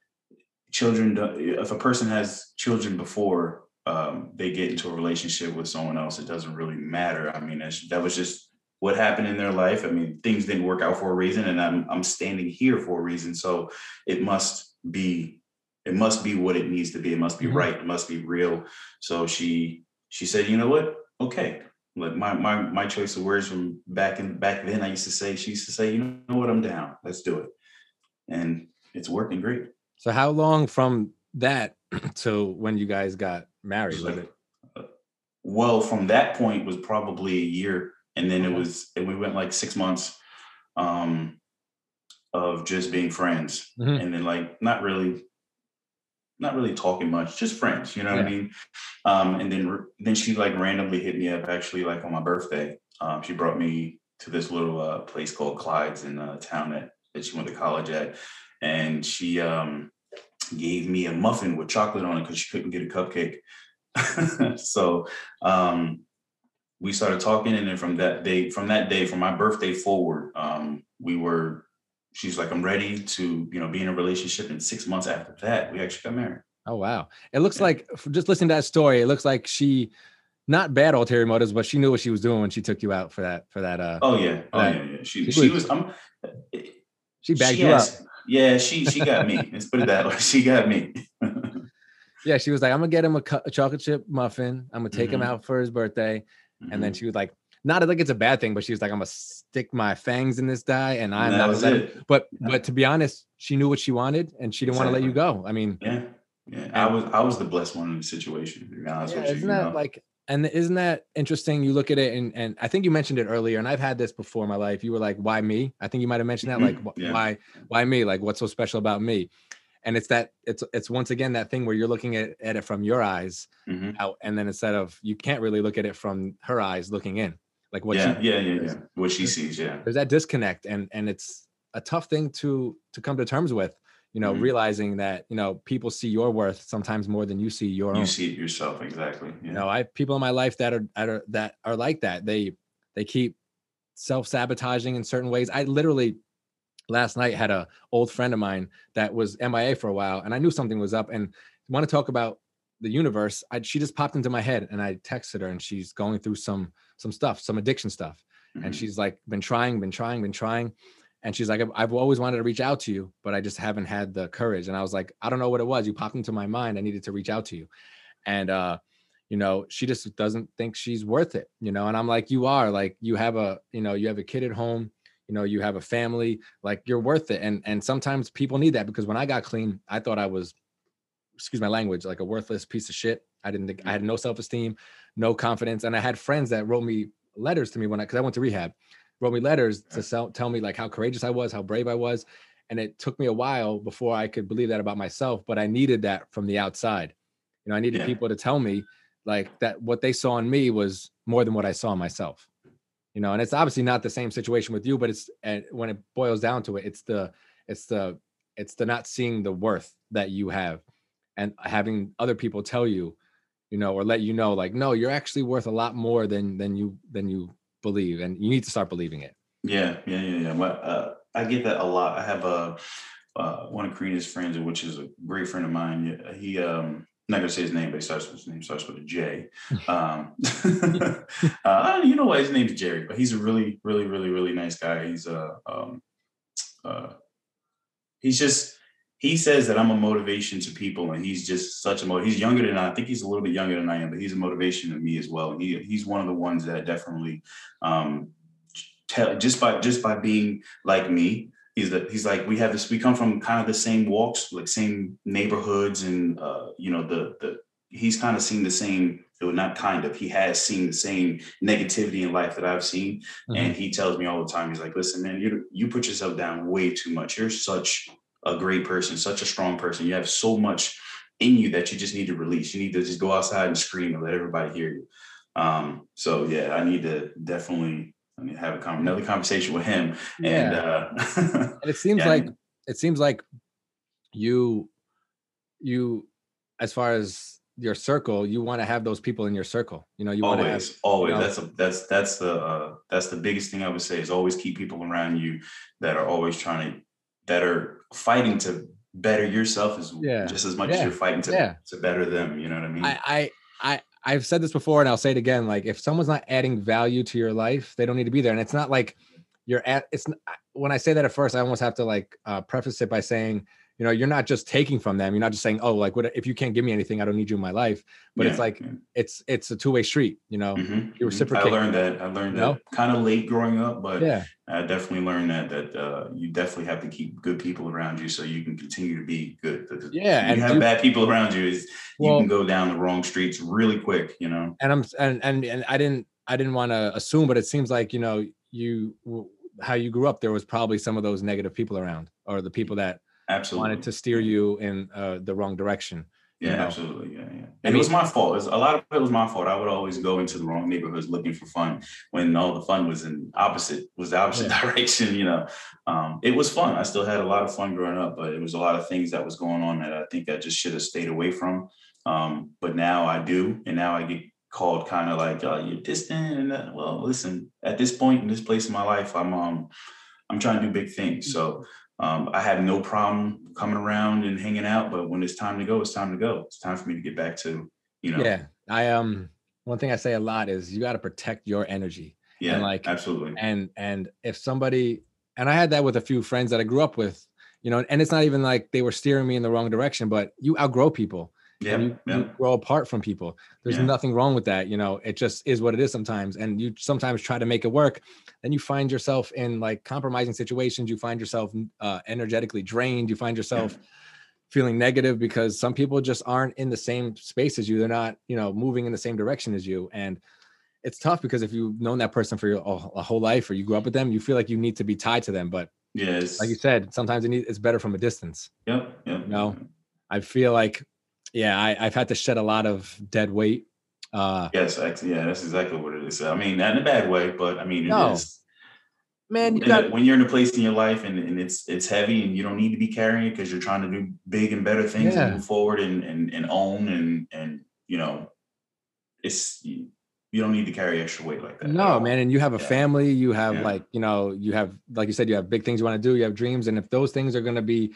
children if a person has children before um they get into a relationship with someone else it doesn't really matter. I mean that's, that was just what happened in their life. I mean things didn't work out for a reason and i'm i'm standing here for a reason. So it must be it must be what it needs to be. It must be Mhm. right. It must be real. So she she said you know what? Okay like my my my choice of words from back in back then i used to say she used to say you know what? I'm down. Let's do it. And it's working great. So how long from that to when you guys got married? Uh, well from that point was probably a year and then it was and we went like six months um of just being friends. Mhm. and then like not really not really talking much just friends you know what i mean? Um and then then she like randomly hit me up actually like on my birthday. Um she brought me to this little uh place called clyde's in a town that that she went to college at. And she um gave me a muffin with chocolate on it because she couldn't get a cupcake. So um we started talking and then from that day from that day from my birthday forward um we were she's like i'm ready to you know be in a relationship and six months after that we actually got married Oh wow! It looks Yeah. like just listening to that story, it looks like she, not bad ulterior motives, but she knew what she was doing when she took you out for that for that. Uh, oh yeah oh yeah, yeah. she She she was- um she bagged she you up. yeah she she got me let's put it that way she got me Yeah, she was like, "I'm gonna get him a, cu- a chocolate chip muffin. I'm gonna take him Mhm. out for his birthday." And then Mhm. she was like, "Not like it's a bad thing, but she was like, I'm gonna stick my fangs in this guy, and I'm And not." it. him-" But but to be honest, she knew what she wanted, and she didn't want to let you go. I mean, yeah. Yeah. I was i was the blessed one in the situation to be honest Yeah, with you, isn't you that know? like and isn't that interesting? You look at it and and i think you mentioned it earlier and i've had this before in my life. You were like why me? I think you might have mentioned that like Mhm, wh- yeah. why why me? Like what's so special about me? And it's that it's it's once again that thing where you're looking at, at it from your eyes Mhm. out and then instead of you can't really look at it from her eyes looking in like what yeah she yeah yeah yeah. What she sees yeah. there's that disconnect and and it's a tough thing to to come to terms with you know Mhm. realizing that you know people see your worth sometimes more than you see your own. you see it yourself exactly yeah. You know i have people in my life that are that are that are like that they they keep self-sabotaging in certain ways. I literally last night had a old friend of mine that was mia for a while and i knew something was up and want to talk about the universe I, she just popped into my head and i texted her and she's going through some some stuff some addiction stuff. And Mhm. she's like been trying been trying been trying. And she's like I've, I've always wanted to reach out to you but i just haven't had the courage. And i was like i don't know what it was. You popped into my mind. I needed to reach out to you. And uh you know she just doesn't think she's worth it you know? And i'm like you are. Like you have a you know you have a kid at home. You know you have a family. Like you're worth it. And and sometimes people need that because when i got clean i thought i was excuse my language like a worthless piece of shit. I didn't think i had no self-esteem no confidence and i had friends that wrote me letters to me when i because i went to rehab wrote me letters to sell, tell me like how courageous i was how brave i was and it took me a while before i could believe that about myself but i needed that from the outside. You know i needed Yeah. people to tell me like that what they saw in me was more than what i saw in myself. You know and it's obviously not the same situation with you but it's and when it boils down to it it's the it's the it's the not seeing the worth that you have and having other people tell you you know or let you know like no you're actually worth a lot more than than you than you believe and you need to start believing it Yeah, yeah, yeah, yeah. Well, uh, I get that a lot. I have a uh, one of Karina's friends, which is a great friend of mine. He, um, I'm not gonna say his name, but he starts with his name starts with a J. Um, uh, you know what? His name's Jerry, but he's a really, really, really, really nice guy. He's a, um, uh, he's just. He says that I'm a motivation to people, and he's just such a mo. He's younger than I. I think he's a little bit younger than I am, but he's a motivation to me as well. He he's one of the ones that definitely um, tell just by just by being like me he's the he's like we have this we come from kind of the same walks like same neighborhoods and uh you know the the he's kind of seen the same well, not kind of he has seen the same negativity in life that i've seen and he tells me all the time he's like listen man you you put yourself down way too much you're such a great person such a strong person. You have so much in you that you just need to release. You need to just go outside and scream and let everybody hear you. Um so yeah i need to definitely I need to have a con- another conversation with him. And uh and it seems Yeah, I like mean- it seems like you you as far as your circle you want to have those people in your circle. You know you want to have always always. know- that's a that's that's the uh that's the biggest thing i would say is always keep people around you that are always trying to that are fighting to better yourself as Yeah, just as much as you're fighting to yeah. to better them you know what i mean I, I I I've said this before and I'll say it again. Like if someone's not adding value to your life, they don't need to be there. And it's not like you're at it's when I say that at first, I almost have to like uh, preface it by saying, you know, you're not just taking from them. You're not just saying, oh, like what if you can't give me anything, I don't need you in my life. But it's like yeah. it's it's a two-way street, you know. Mhm, you reciprocate. I learned that. I learned You know? that kind of late growing up, but Yeah. I definitely learned that that uh, you definitely have to keep good people around you so you can continue to be good. Yeah, and you have bad people around you, is you can go down the wrong streets really quick. You know. and I'm and and and I didn't I didn't want to assume, but it seems like you know you how you grew up, there was probably some of those negative people around, or the people that absolutely wanted to steer you in uh, the wrong direction. Yeah, you know? absolutely. Yeah, yeah. And it was my fault. It was, a lot of it was my fault. I would always go into the wrong neighborhoods looking for fun when all the fun was in opposite was the opposite Yeah. direction. You know, um, it was fun. I still had a lot of fun growing up, but it was a lot of things that was going on that I think I just should have stayed away from. Um, but now I do, and now I get called kind of like oh, you're distant. And that. well, listen, at this point in this place in my life, I'm um, I'm trying to do big things. So um, I have no problem coming around and hanging out, but when it's time to go, it's time to go. It's time for me to get back to, you know, Yeah, I um, one thing I say a lot is you got to protect your energy. yeah, and, like, absolutely. and and if somebody and i had that with a few friends that i grew up with you know and it's not even like they were steering me in the wrong direction but you outgrow people Yeah, you, yeah, you grow apart from people there's Yeah. nothing wrong with that you know it just is what it is sometimes and you sometimes try to make it work then you find yourself in like compromising situations you find yourself uh, energetically drained you find yourself feeling negative because some people just aren't in the same space as you they're not you know moving in the same direction as you and it's tough because if you've known that person for your a a whole life or you grew up with them you feel like you need to be tied to them but. It's, like you said sometimes it need, it's better from a distance yep, yep. No. i feel like yeah I, i've had to shed a lot of dead weight uh Yes, yeah, that's exactly what it is. I mean, not in a bad way, but I mean, it No, is. man you got when you're in a place in your life and, and it's it's heavy and you don't need to be carrying it because you're trying to do big and better things Yeah. and move forward and, and and own and and you know, it's you, you don't need to carry extra weight like that. no man and you have a Yeah. family you have Yeah. like you know you have like you said you have big things you want to do you have dreams and if those things are going to be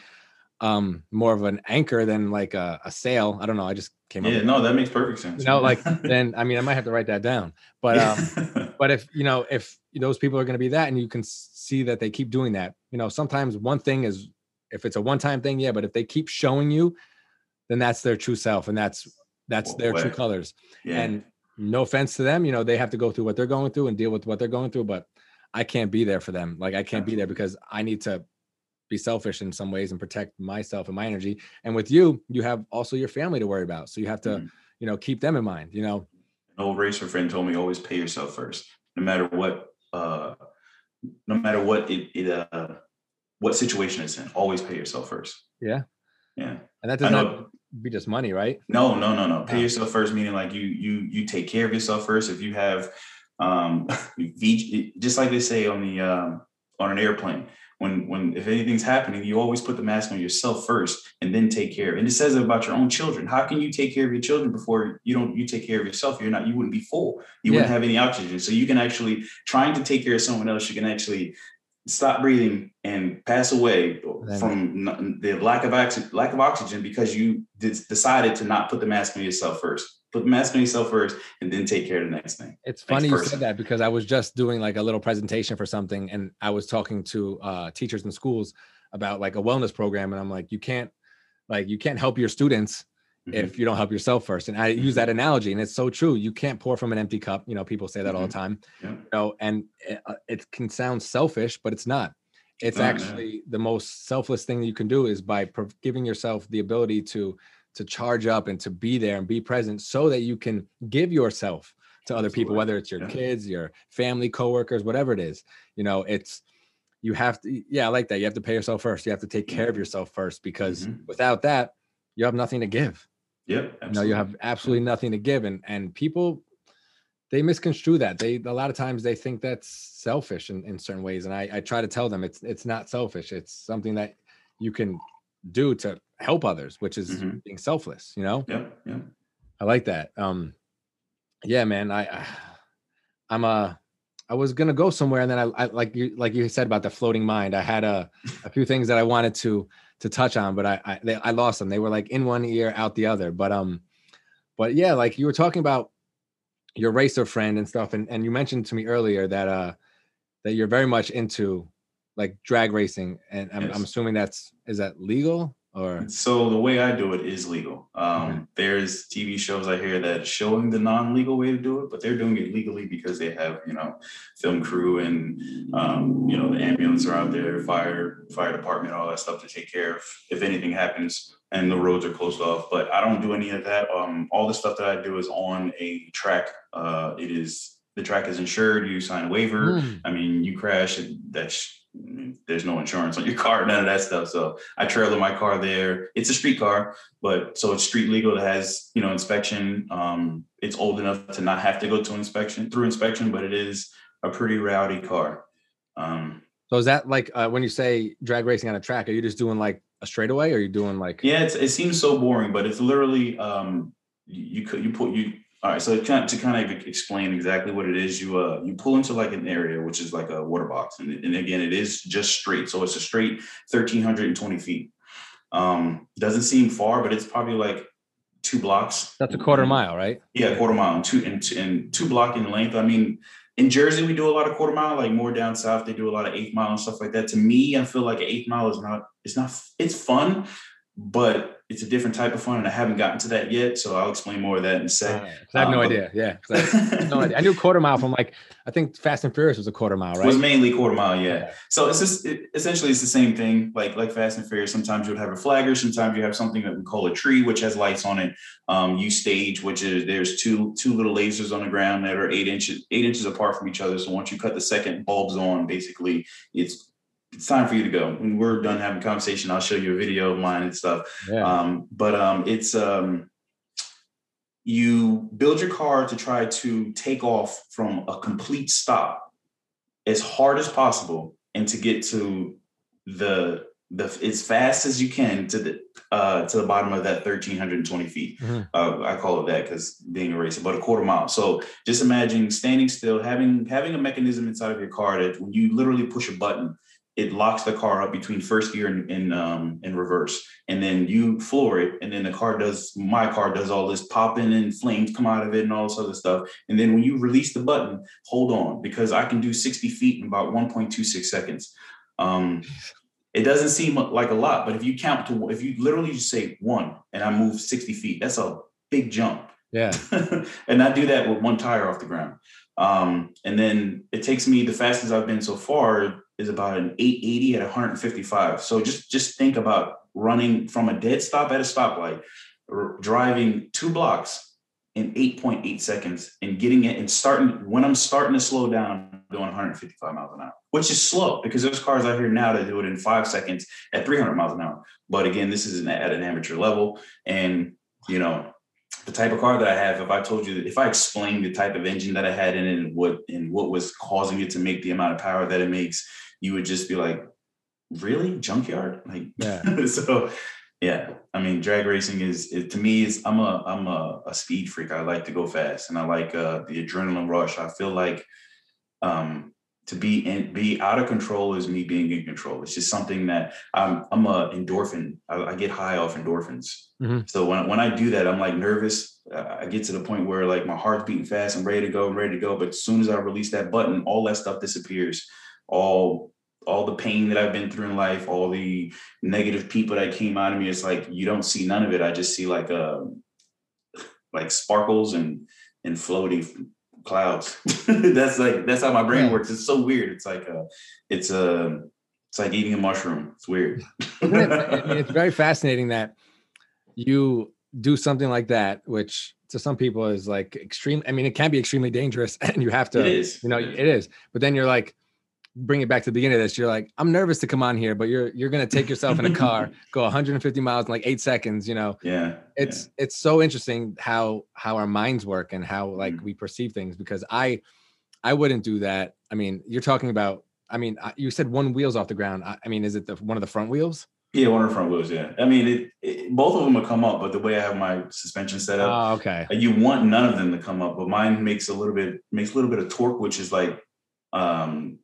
um more of an anchor than like a, a sail. I don't know i just came up Yeah, no, that makes perfect sense. you know like then i mean i might have to write that down. But um but if you know if those people are going to be that and you can see that they keep doing that you know sometimes one thing is if it's a one time thing yeah but if they keep showing you then that's their true self and that's that's Well, their true colors. yeah. and no offense to them you know they have to go through what they're going through and deal with what they're going through but i can't be there for them. Like i can't be there because i need to be selfish in some ways and protect myself and my energy and with you you have also your family to worry about so you have to Mhm. you know keep them in mind you know an old racer friend told me always pay yourself first no matter what uh no matter what it, it uh what situation it's in always pay yourself first Yeah. yeah and that does not be just money right no no no no pay Oh. yourself first meaning like you you you take care of yourself first if you have um just like they say on the um on an airplane when when if anything's happening you always put the mask on yourself first and then take care. And it says about your own children. How can you take care of your children before you don't you take care of yourself? You're not you wouldn't be full. You wouldn't have any oxygen. So you can actually trying to take care of someone else you can actually stop breathing and pass away from the lack of oxygen lack of oxygen because you de- decided to not put the mask on yourself first put the mask on yourself first and then take care of the next thing. It's funny you said that because I was just doing like a little presentation for something and I was talking to uh, teachers in schools about like a wellness program and I'm like you can't like you can't help your students Mhm. if you don't help yourself first. And I use that analogy and it's so true. You can't pour from an empty cup. You know people say that all the time. Yeah. you know and it, uh, it can sound selfish but it's not. It's no. actually the most selfless thing that you can do is by giving yourself the ability to to charge up and to be there and be present so that you can give yourself to other people whether it's your Yeah. kids your family coworkers whatever it is you know it's you have to yeah i like that you have to pay yourself first you have to take care of yourself first because Mhm. without that you have nothing to give. Yep you know you have absolutely nothing to give and and people they misconstrue that. They a lot of times they think that's selfish in, in certain ways and I, I try to tell them it's it's not selfish. It's something that you can do to help others which is Mhm. being selfless you know? Yep yep. I like that um yeah man i I- i'm a i was gonna go somewhere and then I, I like you like you said about the floating mind i had a a few things that i wanted to to touch on but i I, they, I lost them they were like in one ear out the other but um but yeah like you were talking about your racer friend and stuff and and you mentioned to me earlier that uh that you're very much into like drag racing and i'm, I'm assuming that's is that legal or So the way I do it is legal. Um. There's TV shows I hear that showing the non-legal way to do it, but they're doing it legally because they have, you know, film crew and um, you know the ambulance are out there, fire fire department, all that stuff to take care of if anything happens and the roads are closed off. But I don't do any of that. Um, all the stuff that I do is on a track. Uh, it is the track is insured. You sign a waiver. Mm. I mean, you crash, that's there's no insurance on your car, none of that stuff. So I trailer my car there. It's a street car, but so it's street legal. It has you know inspection. Um, it's old enough to not have to go to inspection through inspection, but it is a pretty rowdy car. Um, So is that like uh, when you say drag racing on a track? Are you just doing like a straightaway, or are you doing like? yeah, it's, it seems so boring, but it's literally um, you could you put you all right. So kind to kind of explain exactly what it is, you uh you pull into like an area which is like a water box, and, and again it is just straight. So it's a straight thirteen hundred and twenty feet. Um, doesn't seem far, but it's probably like two blocks. That's a quarter mile, right? Yeah, quarter mile and two and, and two block in length. I mean, in Jersey we do a lot of quarter mile, like more down south they do a lot of eighth mile and stuff like that. To me, I feel like an eighth mile is not. It's not. It's fun, but it's a different type of fun, and I haven't gotten to that yet. So I'll explain more of that in a Uh, sec. 'cause I have no Um, but- idea. Yeah, I, have no idea. I knew quarter mile from like I think Fast and Furious was a quarter mile, right? It was mainly quarter mile, yeah. So it's just it, essentially it's the same thing, like like Fast and Furious. Sometimes you would have a flagger, sometimes you have something that we call a tree, which has lights on it. Um, you stage, which is there's two two little lasers on the ground that are eight inches eight inches apart from each other. So once you cut the second bulbs on, basically it's it's time for you to go. When we're done having conversation, I'll show you a video of mine and stuff. Yeah. Um, but um, it's um, you build your car to try to take off from a complete stop as hard as possible and to get to the the as fast as you can to the uh to the bottom of that 1320 feet Mhm. uh, i call it that because being a racer but a quarter mile so just imagine standing still having having a mechanism inside of your car that when you literally push a button it locks the car up between first gear and in um in reverse and then you floor it and then the car does my car does all this popping and flames come out of it and all this other stuff and then when you release the button hold on because i can do 60 feet in about 1.26 seconds um it doesn't seem like a lot but if you count to if you literally just say one and i move 60 feet that's a big jump yeah. and I do that with one tire off the ground. Um, and then it takes me the fastest I've been so far is about an 880 at 155. So just just think about running from a dead stop at a stoplight, r- driving two blocks in 8.8 seconds and getting it and starting when I'm starting to slow down, going 155 miles an hour, which is slow because there's cars out here now that do it in five seconds at 300 miles an hour. But again, this is at an amateur level. And, you know, the type of car that I have, if I told you, if I explained the type of engine that I had in it and what and what was causing it to make the amount of power that it makes, you would just be like, "Really, junkyard?" Like, Yeah. so, yeah. I mean, drag racing is it, to me is I'm a I'm a, a speed freak. I like to go fast, and I like uh, the adrenaline rush. I feel like um, to be in be out of control is me being in control. It's just something that I'm I'm a endorphin. I, I get high off endorphins. Mhm. So when when I do that, I'm like nervous. I get to the point where like my heart's beating fast. I'm ready to go. I'm ready to go. But as soon as I release that button, all that stuff disappears. All all the pain that I've been through in life, all the negative people that came out of me, it's like you don't see none of it. I just see like uh like sparkles and and floaty clouds. that's like that's how my brain works. It's so weird. It's like a it's a it's like eating a mushroom. It's weird. It? I mean, it's very fascinating that you do something like that, which to some people is like extreme. I mean, it can be extremely dangerous, and you have to, it is. you know, it is. But then you're like, bring it back to the beginning of this. You're like, I'm nervous to come on here, but you're you're gonna take yourself in a car, go 150 miles in like eight seconds. You know, yeah. it's it's so interesting how how our minds work and how like Mhm. we perceive things. Because I I wouldn't do that. I mean, you're talking about. I mean, I- you said one wheel's off the ground. I, I mean, is it the one of the front wheels? Yeah, one of the front wheels. Yeah, I mean, it, it, both of them will come up, but the way I have my suspension set up, Oh, okay. you want none of them to come up. But mine makes a little bit makes a little bit of torque, which is like um,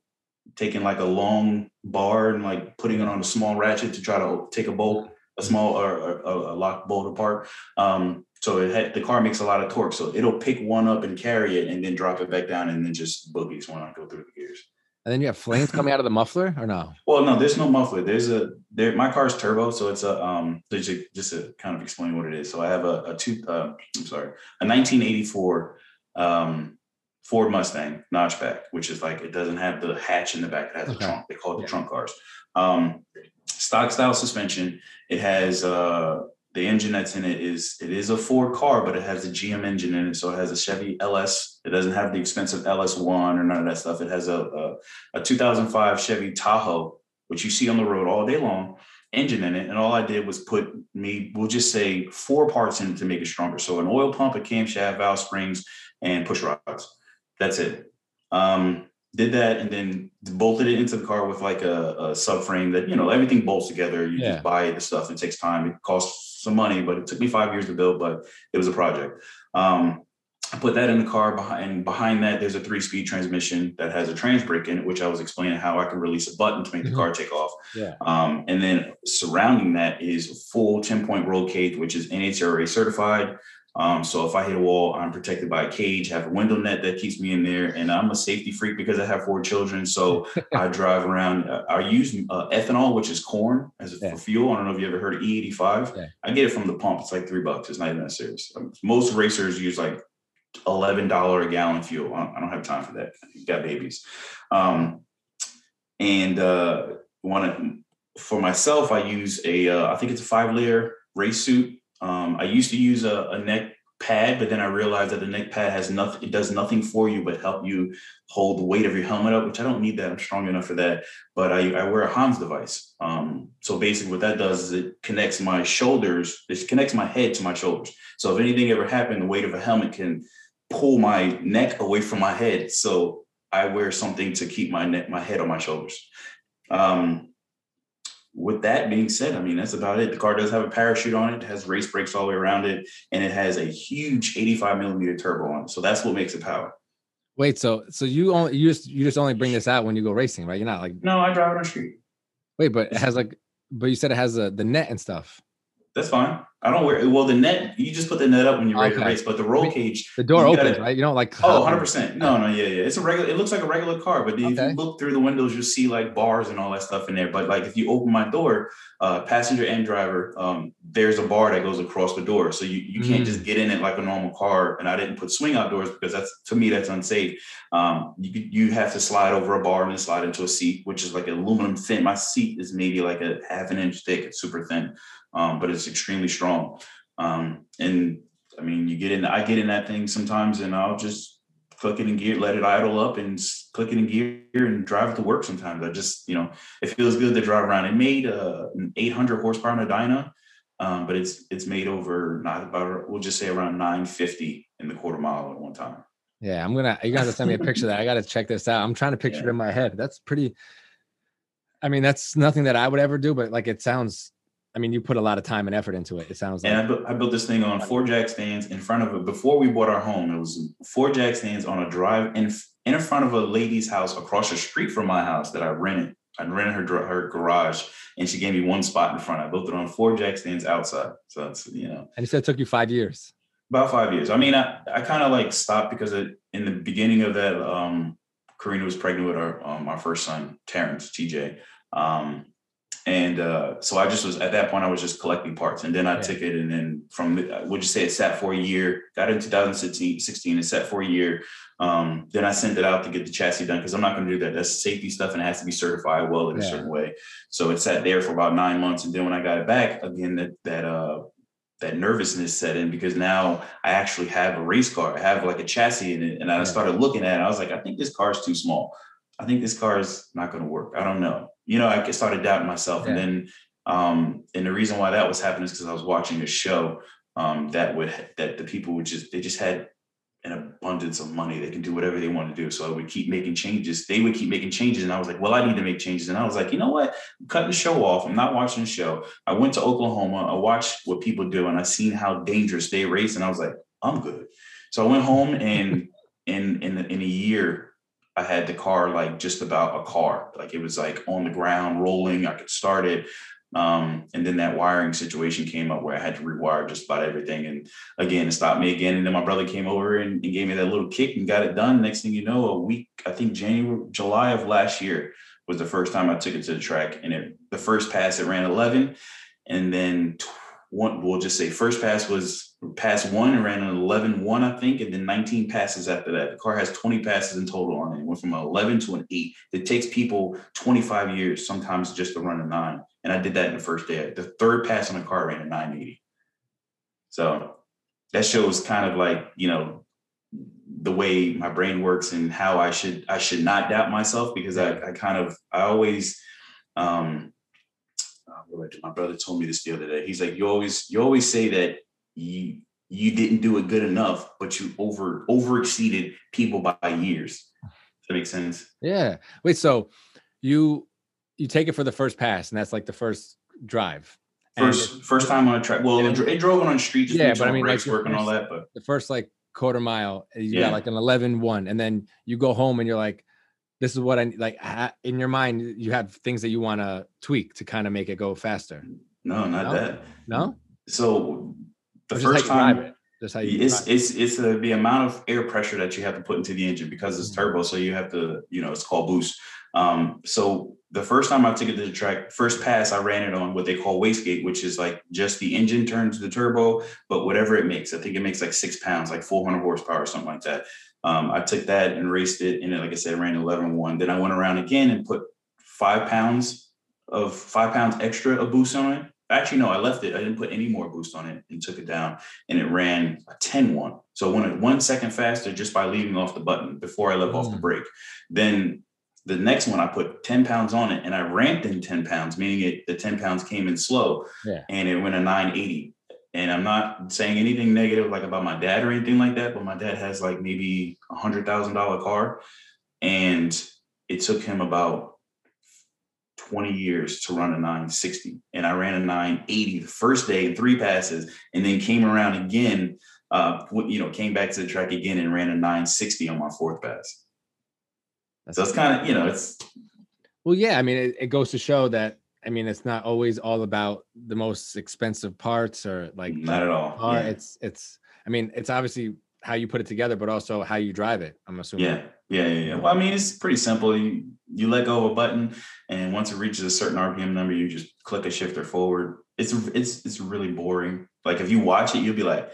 taking like a long bar and like putting it on a small ratchet to try to take a bolt, a small or, a lock bolt apart. Um, so it had, the car makes a lot of torque, so it'll pick one up and carry it, and then drop it back down, and then just boogies when I go through the gears. And then you have flames coming out of the muffler, or no? Well, no, there's no muffler. There's a there. My car's turbo, so it's a um. Just to, just to kind of explain what it is. So I have a, a two. Uh, I'm sorry, a 1984 um Ford Mustang notchback, which is like it doesn't have the hatch in the back. It has Okay. a trunk. They call it the Yeah. trunk cars. Um, stock style suspension. It has uh the engine that's in it is it is a Ford car, but it has a GM engine in it. So it has a Chevy LS. It doesn't have the expensive LS1 or none of that stuff. It has a, a, a 2005 Chevy Tahoe, which you see on the road all day long, engine in it. And all I did was put me, we'll just say four parts in it to make it stronger. So an oil pump, a camshaft, valve springs, and push rods. That's it. Um, did that and then bolted it into the car with like a, a subframe that you know everything bolts together you yeah. just buy the stuff it takes time it costs some money but it took me five years to build but it was a project um, I put that in the car behind behind that there's a three speed transmission that has a trans brake in it which I was explaining how I can release a button to make mm-hmm. the car take off yeah. Um, and then surrounding that is a full 10 point roll cage which is NHRA certified um, so if I hit a wall, I'm protected by a cage, have a window net that keeps me in there, and I'm a safety freak because I have four children. So I drive around. Uh, I use uh, ethanol, which is corn, as yeah. for fuel. I don't know if you ever heard of E85. Yeah. I get it from the pump. It's like three bucks. It's not even that serious. Um, most racers use like eleven dollar a gallon fuel. I don't, have time for that. You got babies. Um, and uh, one for myself, I use a. Uh, I think it's a five layer race suit um, I used to use a, a, neck pad, but then I realized that the neck pad has nothing, it does nothing for you but help you hold the weight of your helmet up, which I don't need that. I'm strong enough for that. But I, I wear a Hans device. Um, so basically what that does is it connects my shoulders, it connects my head to my shoulders. So if anything ever happened, the weight of a helmet can pull my neck away from my head. So I wear something to keep my neck, my head on my shoulders. Um, with that being said, I mean, that's about it. The car does have a parachute on it, it has race brakes all the way around it, and it has a huge 85 millimeter turbo on it. So that's what makes it power. Wait, so so you only you just you just only bring this out when you go racing, right? You're not like no, I drive it on the street. Wait, but it has like but you said it has a, the net and stuff. That's fine. I don't wear well the net. You just put the net up when you're ready okay. to race, but the roll cage, the door opens, gotta, right? You don't like oh, 100 percent. No, no, yeah, yeah. It's a regular. It looks like a regular car, but okay. if you look through the windows, you'll see like bars and all that stuff in there. But like if you open my door, uh, passenger and driver, um, there's a bar that goes across the door, so you you can't mm. just get in it like a normal car. And I didn't put swing outdoors because that's to me that's unsafe. Um, you you have to slide over a bar and then slide into a seat, which is like aluminum thin. My seat is maybe like a half an inch thick. It's super thin um, but it's extremely strong. Um, and I mean, you get in, I get in that thing sometimes and I'll just click it in gear, let it idle up and click it in gear and drive it to work sometimes. I just, you know, it feels good to drive around. It made uh, an 800 horsepower Medina, um, but it's it's made over not about, we'll just say around 950 in the quarter mile at one time. Yeah, I'm gonna. You gotta send me a picture of that. I gotta check this out. I'm trying to picture yeah. it in my head. That's pretty. I mean, that's nothing that I would ever do, but like it sounds I mean, you put a lot of time and effort into it. It sounds like. And I built, I built this thing on four jack stands in front of it. Before we bought our home, it was four jack stands on a drive in in front of a lady's house across the street from my house that I rented. I rented her her garage, and she gave me one spot in front. I built it on four jack stands outside. So it's you know. And you said it took you five years. About five years. I mean, I, I kind of like stopped because it, in the beginning of that, um, Karina was pregnant with our um, our first son, Terrance TJ. Um, and uh, so I just was at that point, I was just collecting parts. And then I yeah. took it and then from, would you say it sat for a year, got in 2016, 16, it sat for a year. Um, then I sent it out to get the chassis done because I'm not going to do that. That's safety stuff and it has to be certified well in yeah. a certain way. So it sat there for about nine months. And then when I got it back, again, that, that, uh, that nervousness set in because now I actually have a race car. I have like a chassis in it. And I started looking at it. I was like, I think this car is too small. I think this car is not going to work. I don't know you know, I started doubting myself. Yeah. And then, um, and the reason why that was happening is because I was watching a show um, that would, that the people would just, they just had an abundance of money. They can do whatever they want to do. So I would keep making changes. They would keep making changes. And I was like, well, I need to make changes. And I was like, you know what? I'm cutting the show off. I'm not watching the show. I went to Oklahoma. I watched what people do and I seen how dangerous they race. And I was like, I'm good. So I went home and in, in, in a year, I had the car like just about a car. Like it was like on the ground, rolling. I could start it. Um, and then that wiring situation came up where I had to rewire just about everything. And again, it stopped me again. And then my brother came over and, and gave me that little kick and got it done. Next thing you know, a week, I think January, July of last year was the first time I took it to the track. And it, the first pass, it ran 11. And then one, we'll just say first pass was pass one ran an 11 1, I think, and then 19 passes after that. The car has 20 passes in total on it. It went from an 11 to an 8. It takes people 25 years sometimes just to run a nine. And I did that in the first day. The third pass on the car ran a 980. So that shows kind of like, you know, the way my brain works and how I should I should not doubt myself because I, I kind of I always um uh, my brother told me this the other day. He's like, you always you always say that you you didn't do it good enough, but you over over exceeded people by years. Does that make sense? Yeah. Wait, so you you take it for the first pass, and that's like the first drive. First first time on a track. Well, it, it drove on the street. yeah, but I mean, like work and all that. But the first like quarter mile, uh, you yeah. got like an 11 1, and then you go home and you're like, this is what I like. In your mind, you have things that you want to tweak to kind of make it go faster. No, not no? that. No. So the first time. Just how you it's it's it's the, the amount of air pressure that you have to put into the engine because it's mm-hmm. turbo. So you have to, you know, it's called boost. Um, so the first time I took it to the track, first pass, I ran it on what they call wastegate, which is like just the engine turns the turbo, but whatever it makes, I think it makes like six pounds, like 400 horsepower or something like that. Um, I took that and raced it. And then, like I said, ran 11 1. Then I went around again and put five pounds of five pounds extra of boost on it. Actually, no, I left it. I didn't put any more boost on it and took it down. And it ran a 10 1. So I went one second faster just by leaving off the button before I left mm. off the mm. brake. Then the next one, I put 10 pounds on it and I ramped in 10 pounds, meaning it the 10 pounds came in slow yeah. and it went a 980. And I'm not saying anything negative like about my dad or anything like that, but my dad has like maybe a hundred thousand dollar car. And it took him about 20 years to run a 960. And I ran a 980 the first day in three passes, and then came around again, uh, you know, came back to the track again and ran a 960 on my fourth pass. That's so it's kind of, you know, it's. Well, yeah. I mean, it, it goes to show that, I mean, it's not always all about the most expensive parts or like. Not at all. Car. Yeah. It's, it's, I mean, it's obviously how you put it together, but also how you drive it. I'm assuming. Yeah, yeah, yeah. yeah. Well, I mean, it's pretty simple. You you let go of a button, and once it reaches a certain RPM number, you just click a shifter forward. It's it's it's really boring. Like if you watch it, you'll be like,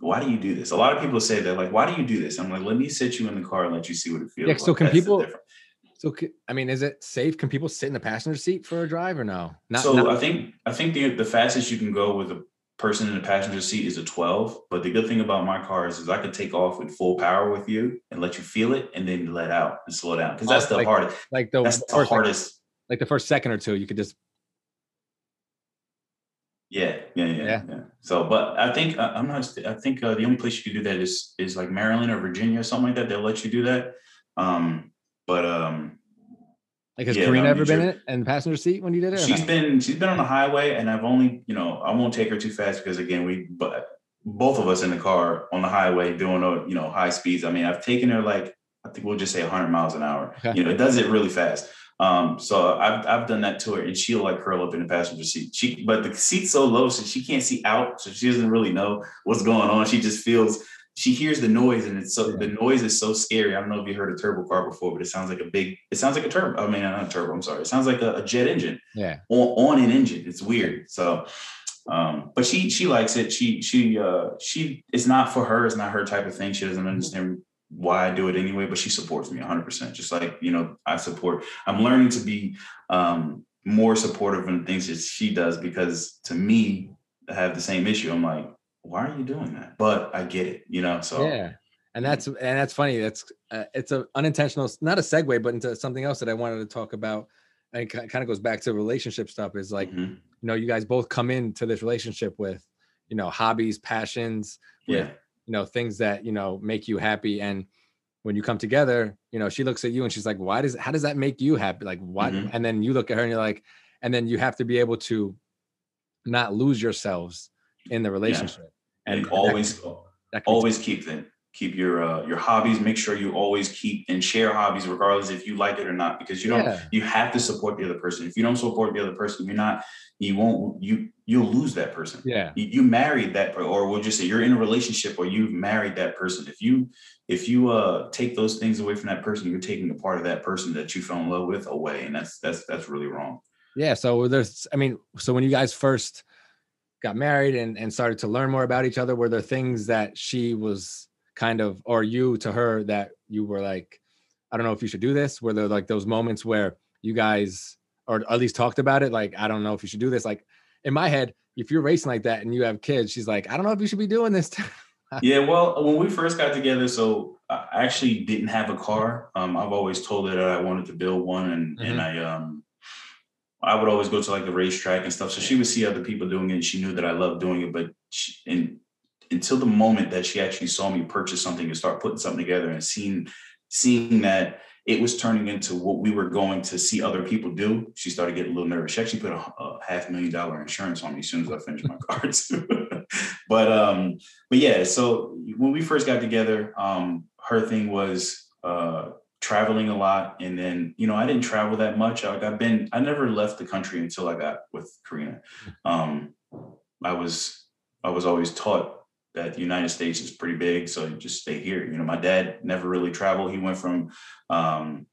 why do you do this? A lot of people say that, like, why do you do this? I'm like, let me sit you in the car and let you see what it feels. Yeah. So can That's people? So I mean, is it safe? Can people sit in the passenger seat for a drive or no? Not, so not- I think I think the the fastest you can go with a person in the passenger seat is a 12. But the good thing about my cars is I can take off with full power with you and let you feel it and then let out and slow down. Because that's the like, hardest. Like the, that's the hardest. Like, like the first second or two, you could just yeah, yeah, yeah, yeah, yeah. So, but I think uh, I'm not. I think uh, the only place you can do that is is like Maryland or Virginia or something like that. They'll let you do that. Um, but um, like has yeah, Karina ever been in, in passenger seat when you did it? She's not? been she's been on the highway, and I've only you know I won't take her too fast because again we but both of us in the car on the highway doing uh, you know high speeds. I mean I've taken her like I think we'll just say 100 miles an hour. Okay. You know it does it really fast. Um, so I've I've done that to her, and she'll like curl up in the passenger seat. She but the seat's so low, so she can't see out, so she doesn't really know what's going on. She just feels she hears the noise, and it's so yeah. the noise is so scary. I don't know if you heard a turbo car before, but it sounds like a big. It sounds like a turbo. I mean, not a turbo. I'm sorry. It sounds like a, a jet engine. Yeah, on, on an engine. It's weird. So um, but she she likes it. She she uh she it's not for her, it's not her type of thing. She doesn't understand why I do it anyway, but she supports me 100%. Just like, you know, I support, I'm learning to be um, more supportive in things that she does because to me, I have the same issue. I'm like, why are you doing that? But I get it, you know? So, yeah. And that's, and that's funny. That's, uh, it's a unintentional, not a segue, but into something else that I wanted to talk about. And it kind of goes back to relationship stuff is like, mm-hmm. you know, you guys both come into this relationship with, you know, hobbies, passions, with, yeah you know things that you know make you happy and when you come together you know she looks at you and she's like why does how does that make you happy like what mm-hmm. and then you look at her and you're like and then you have to be able to not lose yourselves in the relationship. Yeah. and, and always that, that always keep them keep your uh, your hobbies. Make sure you always keep and share hobbies regardless if you like it or not because you don't yeah. you have to support the other person. If you don't support the other person you're not you won't you you'll lose that person. Yeah. You, you married that or we'll just say you're in a relationship or you've married that person. If you if you uh take those things away from that person you're taking a part of that person that you fell in love with away and that's that's that's really wrong. Yeah so there's i mean so when you guys first got married and and started to learn more about each other were there things that she was kind of or you to her that you were like i don't know if you should do this were there like those moments where you guys or at least talked about it like i don't know if you should do this like in my head if you're racing like that and you have kids, she's like, I don't know if you should be doing this. yeah, well, when we first got together, so I actually didn't have a car. Um, I've always told her that I wanted to build one, and mm-hmm. and I um, I would always go to like the racetrack and stuff. So she would see other people doing it. And she knew that I loved doing it, but she, and until the moment that she actually saw me purchase something and start putting something together and seeing seeing that it was turning into what we were going to see other people do, she started getting a little nervous. She actually put a, a half million dollar insurance on me as soon as I finished my cards. but um, but yeah, so when we first got together, um, her thing was uh traveling a lot. And then, you know, I didn't travel that much. Like I've been, I never left the country until I got with Karina. Um, I was, I was always taught that the United States is pretty big. So you just stay here. You know, my dad never really traveled. He went from um,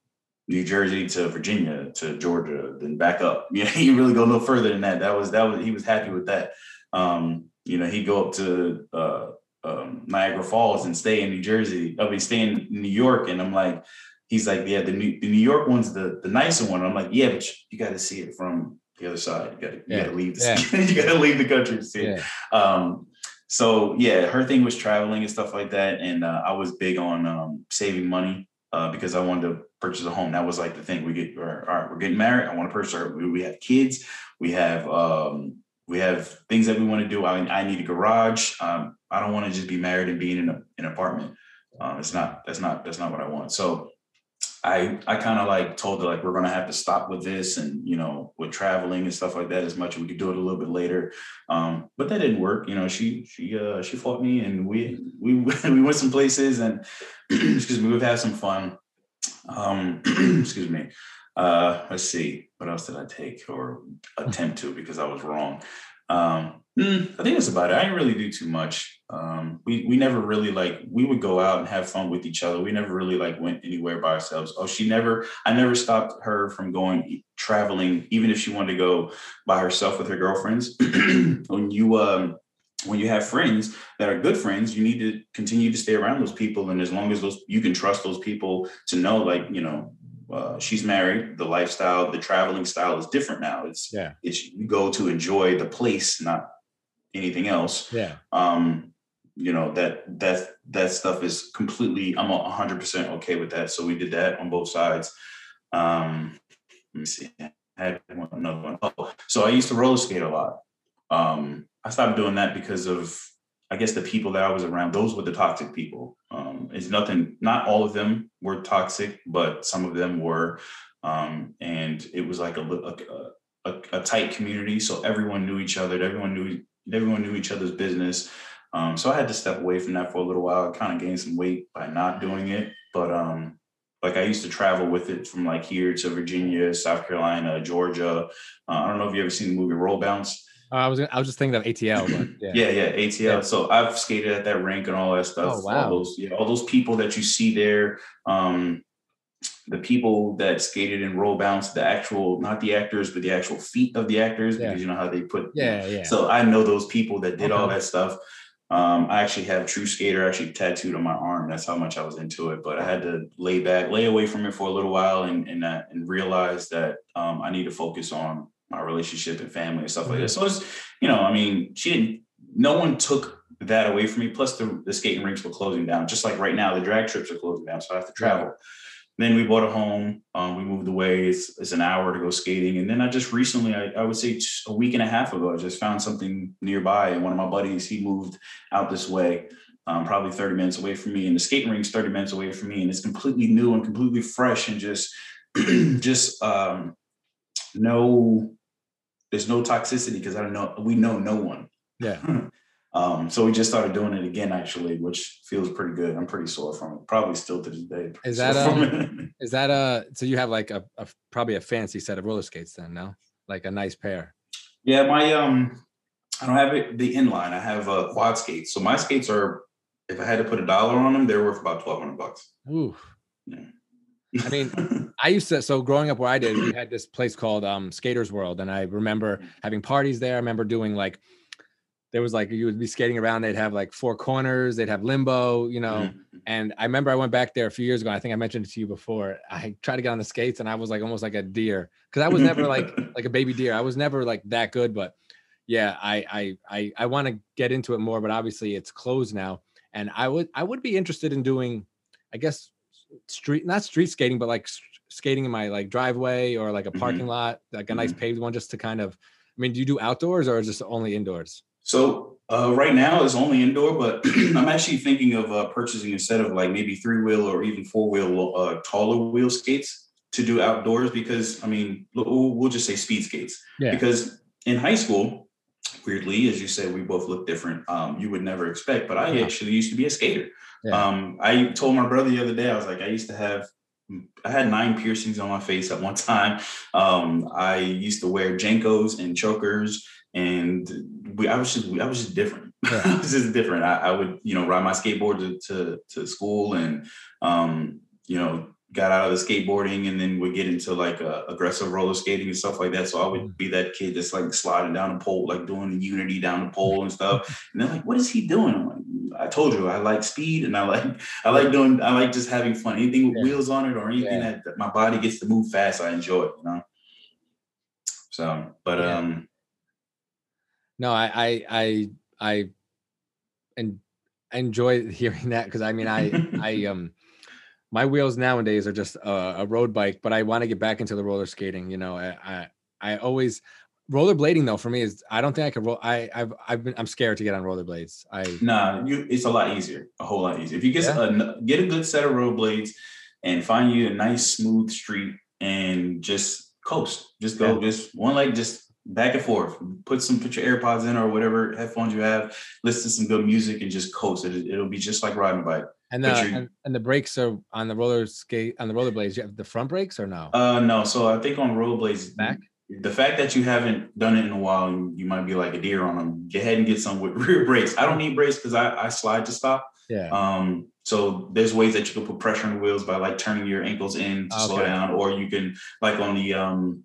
New Jersey to Virginia to Georgia, then back up. Yeah, he really go no further than that. That was that was he was happy with that. Um, you know, he'd go up to uh, um, Niagara Falls and stay in New Jersey. I mean, stay in New York, and I'm like, he's like, yeah, the New, the New York one's the the nicer one. I'm like, yeah, but you, got to see it from the other side. You got to yeah. leave. The, yeah. you got to leave the country to see it. Um, so yeah, her thing was traveling and stuff like that, and uh, I was big on um, saving money uh, because I wanted to purchase a home. That was like the thing. We get all right, we're getting married. I want to purchase. Our, we, we have kids. We have um, we have things that we want to do. I, I need a garage. Um, I don't want to just be married and being in a, an apartment. Um, it's not that's not that's not what I want. So I I kind of like told her like we're gonna have to stop with this and you know with traveling and stuff like that as much. We could do it a little bit later, um, but that didn't work. You know, she she uh, she fought me and we we we went some places and excuse me, we've had some fun. Um, excuse me. Uh, let's see, what else did I take or attempt to because I was wrong. Um, mm, I think that's about it. I didn't really do too much. Um, we we never really like we would go out and have fun with each other. We never really like went anywhere by ourselves. Oh, she never. I never stopped her from going traveling, even if she wanted to go by herself with her girlfriends. when you um when you have friends that are good friends, you need to continue to stay around those people. And as long as those you can trust those people to know, like you know, uh, she's married. The lifestyle, the traveling style is different now. It's yeah. It's you go to enjoy the place, not anything else. Yeah. Um, you know that that that stuff is completely. I'm hundred percent okay with that. So we did that on both sides. Um, let me see. I had one, another one. Oh, so I used to roller skate a lot. Um, I stopped doing that because of I guess the people that I was around, those were the toxic people. Um, it's nothing, not all of them were toxic, but some of them were. Um, and it was like a, a, a, a, tight community. So everyone knew each other. Everyone knew, everyone knew each other's business. Um, so I had to step away from that for a little while. I kind of gained some weight by not doing it. But um, like I used to travel with it from like here to Virginia, South Carolina, Georgia. Uh, I don't know if you ever seen the movie Roll Bounce. Uh, I was I was just thinking of ATL, but yeah, yeah, yeah ATL. Yeah. So I've skated at that rink and all that stuff. Oh, wow. All those, yeah, all those people that you see there, um, the people that skated in roll bounce, the actual, not the actors, but the actual feet of the actors, yeah. because you know how they put. Yeah, yeah. So I know those people that did okay. all that stuff. Um, I actually have True Skater actually tattooed on my arm. That's how much I was into it. But I had to lay back, lay away from it for a little while, and and, uh, and realize that um, I need to focus on my relationship and family and stuff like that. Mm-hmm. So it's, you know, I mean, she didn't, no one took that away from me. Plus the, the skating rinks were closing down. Just like right now, the drag strips are closing down. So I have to travel. Then we bought a home. Um, we moved away. It's, it's, an hour to go skating. And then I just recently, I, I would say a week and a half ago, I just found something nearby. And one of my buddies, he moved out this way. Um, probably 30 minutes away from me and the skating rink's 30 minutes away from me and it's completely new and completely fresh and just just um, no there's no toxicity because I don't know we know no one. Yeah. um, so we just started doing it again actually, which feels pretty good. I'm pretty sore from it. Probably still to this day. Is that a, is that a so you have like a, a probably a fancy set of roller skates then, no? Like a nice pair. Yeah, my um I don't have it the inline. I have uh quad skates. So my skates are if I had to put a dollar on them, they're worth about twelve hundred bucks. Ooh. Yeah. I mean, I used to. So growing up where I did, we had this place called um, Skaters World, and I remember mm. having parties there. I remember doing like there was like you would be skating around. They'd have like four corners. They'd have limbo, you know. Mm-hmm. And I remember I went back there a few years ago. I think I mentioned it to you before. I tried to get on the skates, and I was like almost like a deer because I was never like like a baby deer. I was never like that good, but yeah, I I I, I want to get into it more, but obviously it's closed now. And I would I would be interested in doing, I guess, street not street skating, but like skating in my like driveway or like a parking mm-hmm. lot, like a nice mm-hmm. paved one, just to kind of. I mean, do you do outdoors or is this only indoors? So uh, right now it's only indoor, but I'm actually thinking of uh, purchasing a set of like maybe three wheel or even four wheel uh, taller wheel skates to do outdoors because I mean we'll, we'll just say speed skates yeah. because in high school weirdly, as you said, we both look different. Um, you would never expect, but I yeah. actually used to be a skater. Yeah. Um, I told my brother the other day, I was like, I used to have, I had nine piercings on my face at one time. Um, I used to wear JNCOs and chokers, and we, I was just, I was just different. Yeah. I was just different. I, I, would, you know, ride my skateboard to to, to school, and um, you know, got out of the skateboarding and then would get into like uh, aggressive roller skating and stuff like that. So I would mm. be that kid that's like sliding down the pole, like doing the unity down the pole and stuff. And they're like, "What is he doing?" I'm like, "I told you, I like speed and I like I like doing I like just having fun. Anything with yeah. wheels on it or anything yeah. that, that, my body gets to move fast, I enjoy it. You know. So, but yeah. um, no, I I I I and enjoy hearing that because I mean I I um my wheels nowadays are just a, a road bike, but I want to get back into the roller skating. You know, I, I, I always rollerblading though for me is I don't think I could roll. I I've I've been I'm scared to get on rollerblades. I nah, you it's a lot easier, a whole lot easier. If you get yeah. a get a good set of rollerblades and find you a nice smooth street and just coast, just go, yeah. just one leg, just back and forth. Put some put your AirPods in or whatever headphones you have. Listen to some good music and just coast. It, it'll be just like riding a bike. And the and, and, the brakes are on the roller skate on the rollerblades. You have the front brakes or no? Uh, no. So I think on rollerblades, back. The fact that you haven't done it in a while, you might be like a deer on them. Go ahead and get some with rear brakes. I don't need brakes because I, I slide to stop. Yeah. Um. So there's ways that you can put pressure on the wheels by like turning your ankles in to okay. slow down, or you can like on the um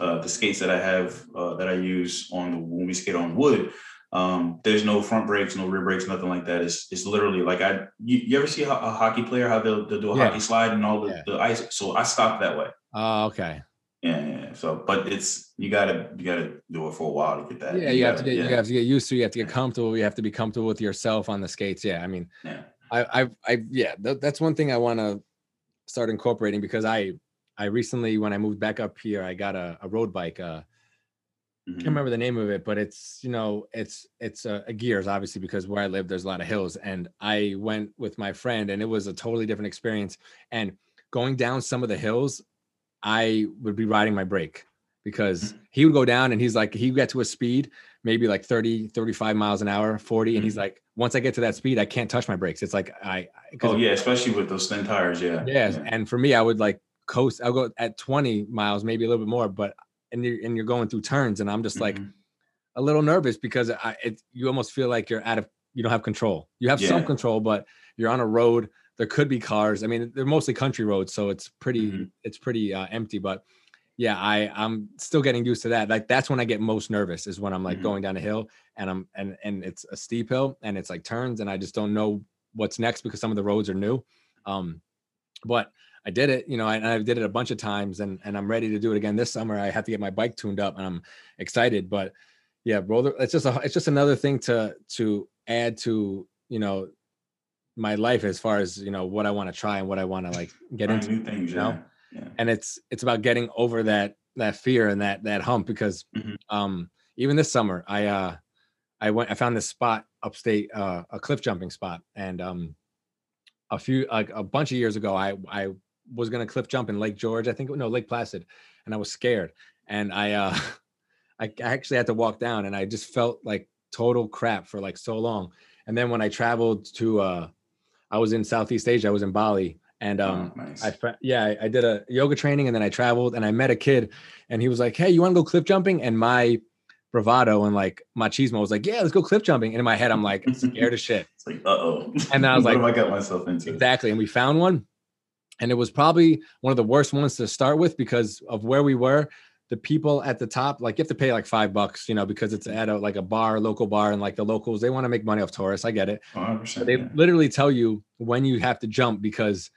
uh, the skates that I have uh, that I use on the when we skate on wood um, there's no front brakes, no rear brakes, nothing like that. It's it's literally like I you, you ever see a, a, hockey player how they'll, they'll do a yeah. hockey slide and all the, yeah. the ice. So I stop that way. Oh, okay. Yeah, yeah, So, but it's you gotta you gotta do it for a while to get that. Yeah, you, you have gotta, to get yeah. you have to get used to. You have to get comfortable. You have to be comfortable with yourself on the skates. Yeah, I mean, yeah, I I I yeah, th- that's one thing I want to start incorporating because I I recently when I moved back up here, I got a, a road bike. Uh, Mm-hmm. can't remember the name of it, but it's you know it's it's a, a, gears obviously because where I live there's a lot of hills, and I went with my friend and it was a totally different experience. And going down some of the hills, I would be riding my brake because mm-hmm. he would go down and he's like he get to a speed maybe like 30 35 miles an hour 40 and he's mm-hmm. like once i get to that speed i can't touch my brakes it's like i oh yeah especially with those thin tires yeah yeah and for me i would like coast i'll go at 20 miles maybe a little bit more but and you're and you're going through turns and i'm just like mm-hmm. a little nervous because I, it, you almost feel like you're out of you don't have control you have yeah. some control but you're on a road there could be cars i mean they're mostly country roads so it's pretty mm-hmm. it's pretty uh, empty but yeah i i'm still getting used to that like that's when i get most nervous is when i'm like mm-hmm. going down a hill and i'm and and it's a steep hill and it's like turns and i just don't know what's next because some of the roads are new um but I did it, you know, and I did it a bunch of times and, and I'm ready to do it again this summer. I have to get my bike tuned up and I'm excited, but yeah, roller, it's just a, it's just another thing to, to add to, you know, my life as far as, you know, what I want to try and what I want to like get into, new things, you know? Yeah. yeah. And it's, it's about getting over that, that fear and that, that hump because, mm-hmm. um, even this summer, I, uh, I went, I found this spot upstate, uh, a cliff jumping spot. And, um, a few, like a bunch of years ago, I, I was gonna cliff jump in Lake George, I think no Lake Placid, and I was scared, and I uh, I actually had to walk down, and I just felt like total crap for like so long. And then when I traveled to, uh, I was in Southeast Asia, I was in Bali, and um, oh, nice. I yeah, I, I did a yoga training, and then I traveled, and I met a kid, and he was like, "Hey, you want to go cliff jumping?" And my bravado and like machismo was like, yeah, let's go cliff jumping. And in my head, I'm like scared as shit. It's like, uh oh. And then I was like, what have I got myself into? Exactly. And we found one and it was probably one of the worst ones to start with because of where we were the people at the top like you have to pay like five bucks you know because it's at a like a bar local bar and like the locals they want to make money off tourists i get it they yeah. literally tell you when you have to jump because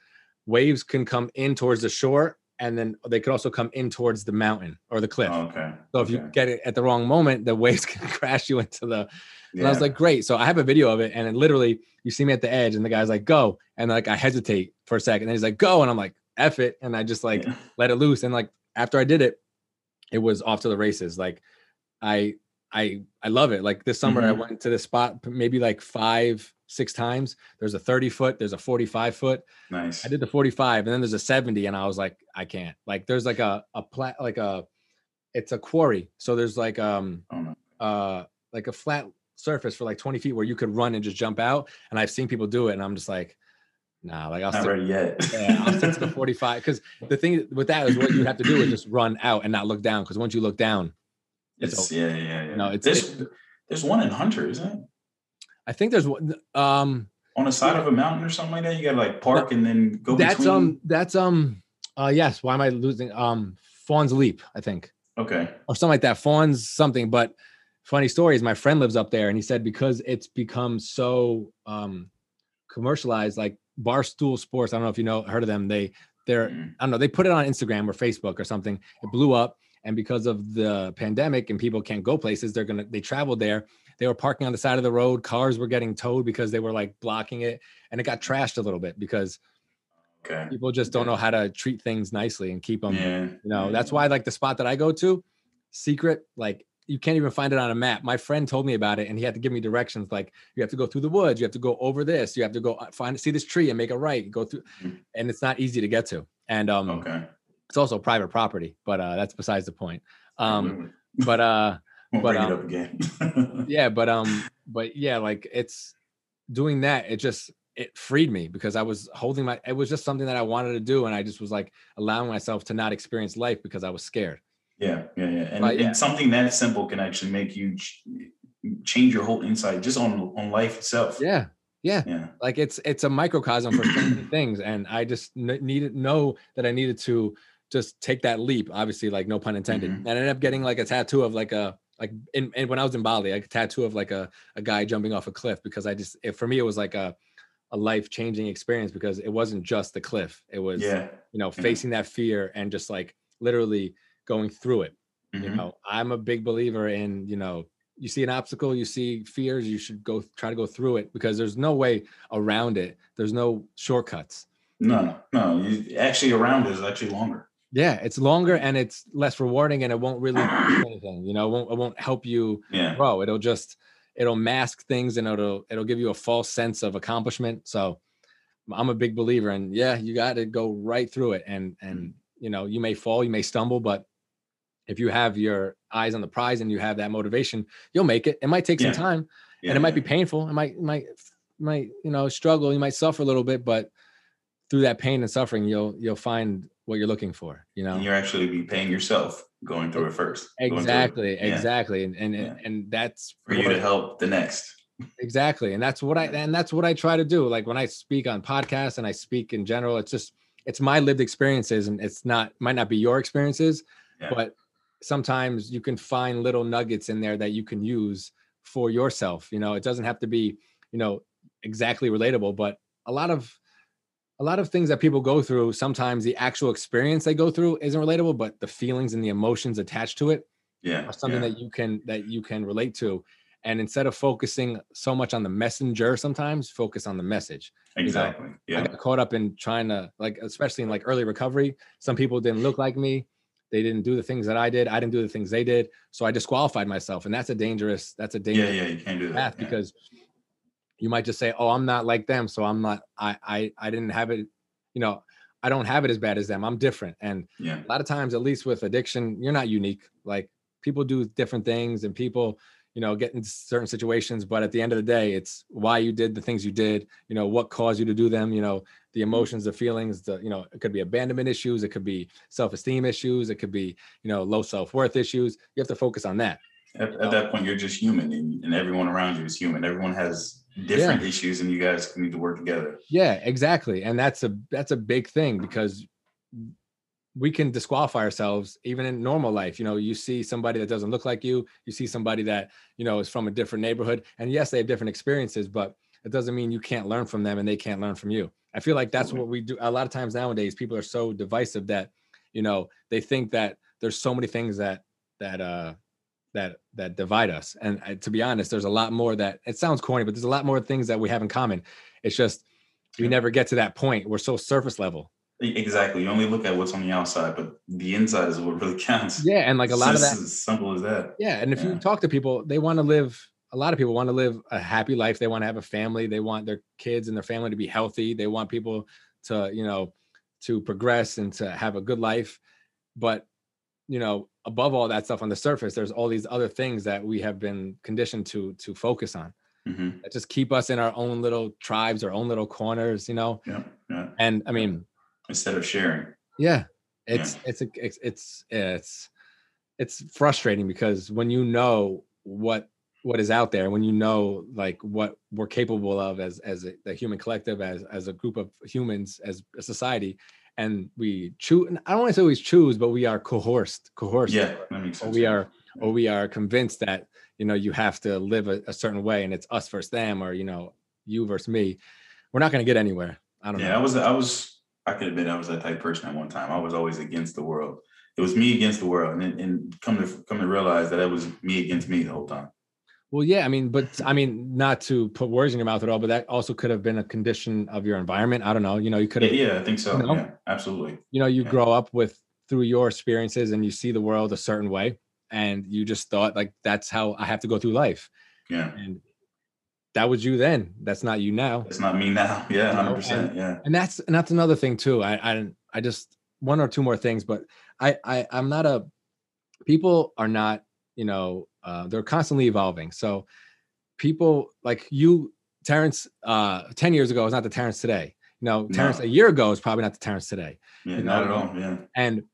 waves can come in towards the shore and then they could also come in towards the mountain or the cliff. Oh, okay. So if you get it at the wrong moment, the waves can crash you into the. And I was like, great. So I have a video of it, and it literally, you see me at the edge, and the guy's like, go, and like I hesitate for a second, and he's like, go, and I'm like, f it, and I just like Yeah. let it loose, and like after I did it, it was off to the races. Like I, I, I love it. Like this summer, I Mhm. went to this spot maybe like five, six times. There's a 30 foot, there's a 45 foot. nice. I did the 45 and then there's a 70 and I was like, I can't. Like there's like a a plat like a it's a quarry. So there's like um Oh, uh like a flat surface for like 20 feet where you could run and just jump out. And I've seen people do it and I'm just like, nah, like I'll Not stick, ready yet. yeah, I'll stick to the 45. Because the thing with that is what you have to do is just run out and not look down. Because once you look down, it's It's yeah, yeah, yeah. No, it's- there's there's one in Hunter, isn't it? I think there's one um On the side of a mountain or something like that. You gotta like park and then go that's between. um that's um uh yes, why am I losing um Fawn's Leap, I think. okay. or something like that. Fawn's something. But funny story is my friend lives up there, and he said because it's become so um, commercialized, like Barstool Sports. I don't know if you know heard of them. They they're Mm. I don't know. They put it on Instagram or Facebook or something. It blew up, and because of the pandemic and people can't go places, they're gonna they traveled there. They were parking on the side of the road. Cars were getting towed because they were like blocking it, and it got trashed a little bit because Okay. people just don't know how to treat things nicely and keep them yeah. you know, yeah. that's why like the spot that I go to, secret, like you can't even find it on a map. My friend told me about it and he had to give me directions like you have to go through the woods, you have to go over this, you have to go uh, find see this tree and make a right, go through Mhm. and it's not easy to get to. And um Okay. it's also private property, but uh that's besides the point. Um but uh but, bring it um, up again. yeah, but um but yeah, like it's doing that it just it freed me because I was holding my it was just something that I wanted to do and I just was like allowing myself to not experience life because I was scared. Yeah, yeah, yeah. And, yeah. and something that simple can actually make you ch- change your whole insight just on on life itself. Yeah. Yeah. Yeah. like it's it's a microcosm for things and i just n- needed know that i needed to just take that leap obviously like no pun intended Mhm. and i ended up getting like a tattoo of like a like in, in when i was in bali like a tattoo of like a, a guy jumping off a cliff because i just it, for me it was like a a life changing experience because it wasn't just the cliff it was Yeah. you know Yeah. facing that fear and just like literally going through it you Mhm. know i'm a big believer in you know you see an obstacle you see fears you should go try to go through it because there's no way around it there's no shortcuts No, no. You, actually, around is actually longer. yeah it's longer and it's less rewarding and it won't really do anything you know it won't, it won't help you Yeah. grow it'll just it'll mask things and it'll it'll give you a false sense of accomplishment so i'm a big believer and yeah you got to go right through it and and you know you may fall you may stumble but if you have your eyes on the prize and you have that motivation you'll make it it might take Yeah. some time yeah. and it might be painful it might might might you know struggle you might suffer a little bit but through that pain and suffering you'll you'll find what you're looking for you know And you're actually be paying yourself going through it first. through it. exactly Yeah. exactly and and, Yeah. and that's For you to help the next. exactly and that's what i and that's what i try to do like when i speak on podcasts and i speak in general it's just it's my lived experiences and it's not might not be your experiences Yeah. but sometimes you can find little nuggets in there that you can use for yourself you know it doesn't have to be you know exactly relatable but a lot of a lot of things that people go through sometimes the actual experience they go through isn't relatable but the feelings and the emotions attached to it Yeah. are something yeah. that you can that you can relate to and instead of focusing so much on the messenger sometimes focus on the message exactly. i Yeah. got caught up in trying to like especially in like early recovery some people didn't look like me they didn't do the things that i did i didn't do the things they did so i disqualified myself and that's a dangerous that's a Yeah. dangerous Yeah. You can't do that. path yeah. because you might just say oh i'm not like them so i'm not i i i didn't have it you know i don't have it as bad as them i'm different and yeah. a lot of times at least with addiction you're not unique like people do different things and people you know get in certain situations but at the end of the day it's why you did the things you did you know what caused you to do them you know the emotions the feelings the you know it could be abandonment issues it could be self-esteem issues it could be you know low self-worth issues you have to focus on that At, at that point, you're just human, and, and everyone around you is human. Everyone has different issues, and you guys need to work together. Yeah, exactly. And that's a that's a big thing because we can disqualify ourselves even in normal life. You know, you see somebody that doesn't look like you, you see somebody that, you know, is from a different neighborhood. And yes, they have different experiences, but it doesn't mean you can't learn from them and they can't learn from you. I feel like that's what we do a lot of times nowadays. People are so divisive that you know they think that there's so many things that that uh that that divide us. And uh, to be honest there's a lot more that it sounds corny but there's a lot more things that we have in common. It's just we never get to that point. We're so surface level. Exactly. You only look at what's on the outside but the inside is what really counts. Yeah and like a lot it's of that as simple as that. Yeah and if Yeah. you talk to people they want to live a lot of people want to live a happy life they want to have a family they want their kids and their family to be healthy they want people to you know to progress and to have a good life but you know above all that stuff on the surface there's all these other things that we have been conditioned to to focus on hmm that just keep us in our own little tribes our own little corners you know? Yeah yeah. And i mean instead of sharing. Yeah it's it's a, it's it's it's it's frustrating because when you know what what is out there when you know like what we're capable of as as a, the human collective as as a group of humans as a society and we choose and i don't want to say always choose but we are coerced coerced. Yeah that makes or sense. we are or we are convinced that you know you have to live a, a certain way and it's us versus them or you know you versus me. We're not going to get anywhere. I don't know. yeah know. I was i was i could admit i was that type of person at one time. I was always against the world. It was me against the world and, and come to come to realize that it was me against me the whole time Well, yeah, I mean, but I mean, not to put words in your mouth at all, but that also could have been a condition of your environment. I don't know. You know, you could yeah, have, yeah i think so You know? yeah absolutely you know, you yeah. grow up with through your experiences and you see the world a certain way, and you just thought like that's how I have to go through life, yeah and that was you then. That's not you now, it's not me now yeah 100% yeah and that's and that's another thing too. I I I just one or two more things, but I I I'm not a people are not you know uh, they're constantly evolving. So people like you, Terrance, uh, ten years ago is not the Terrance today. You know, Terrance No. a year ago is probably not the Terrance today. yeah You not at all yeah And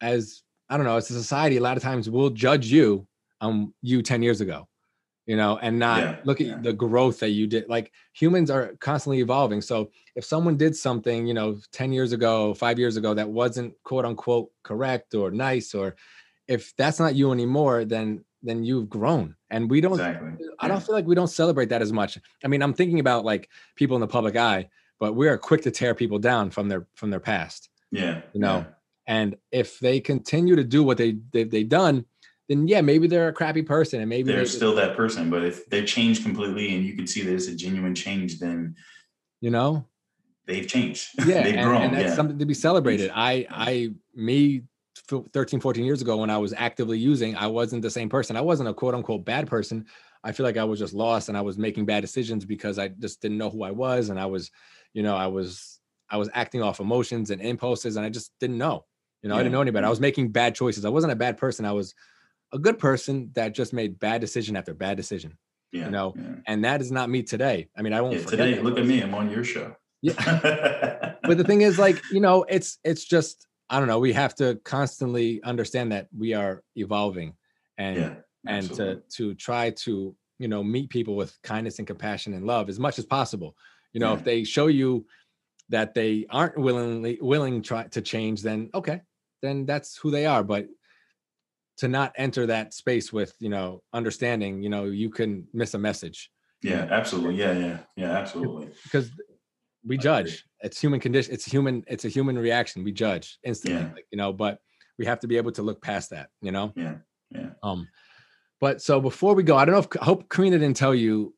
as I don't know, as a society, a lot of times we'll judge you um you 10 years ago, you know, and not Yeah, look at yeah. the growth that you did. Like humans are constantly evolving. So if someone did something, you know, 10 years ago, five years ago that wasn't quote unquote correct or nice, or if that's not you anymore, then then you've grown. And we don't exactly I don't feel like we don't celebrate that as much. I mean, I'm thinking about like people in the public eye, but we are quick to tear people down from their from their past. yeah you know, yeah. And if they continue to do what they they've, they've done, then yeah, maybe they're a crappy person, and maybe they're they, still that person but if they change completely and you can see there's a genuine change then you know, they've changed yeah, they've and, grown and that's yeah something to be celebrated. I I me 13, 14 years ago when I was actively using, I wasn't the same person. I wasn't a quote unquote bad person. I feel like I was just lost and I was making bad decisions because I just didn't know who I was, and I was, you know, I was I was acting off emotions and impulses, and I just didn't know. You know, I didn't know any better. I mm-hmm. was making bad choices. I wasn't a bad person. I was a good person that just made bad decision after bad decision. yeah You know, yeah. And that is not me today. I mean, I won't Yeah, today look at me i'm on your show Yeah. but the thing is like you know it's it's just i don't know we have to constantly understand that we are evolving and yeah and absolutely. to to try to you know meet people with kindness and compassion and love as much as possible. You know Yeah. if they show you that they aren't willingly willing try to change then okay then that's who they are. But to not enter that space with you know understanding you know you can miss a message. Yeah absolutely. Yeah yeah yeah absolutely. because we judge. It's human condition it's human it's a human reaction. We judge instantly Yeah. like, you know but we have to be able to look past that you know? Yeah yeah. Um but so before we go i don't know if i hope karina didn't tell you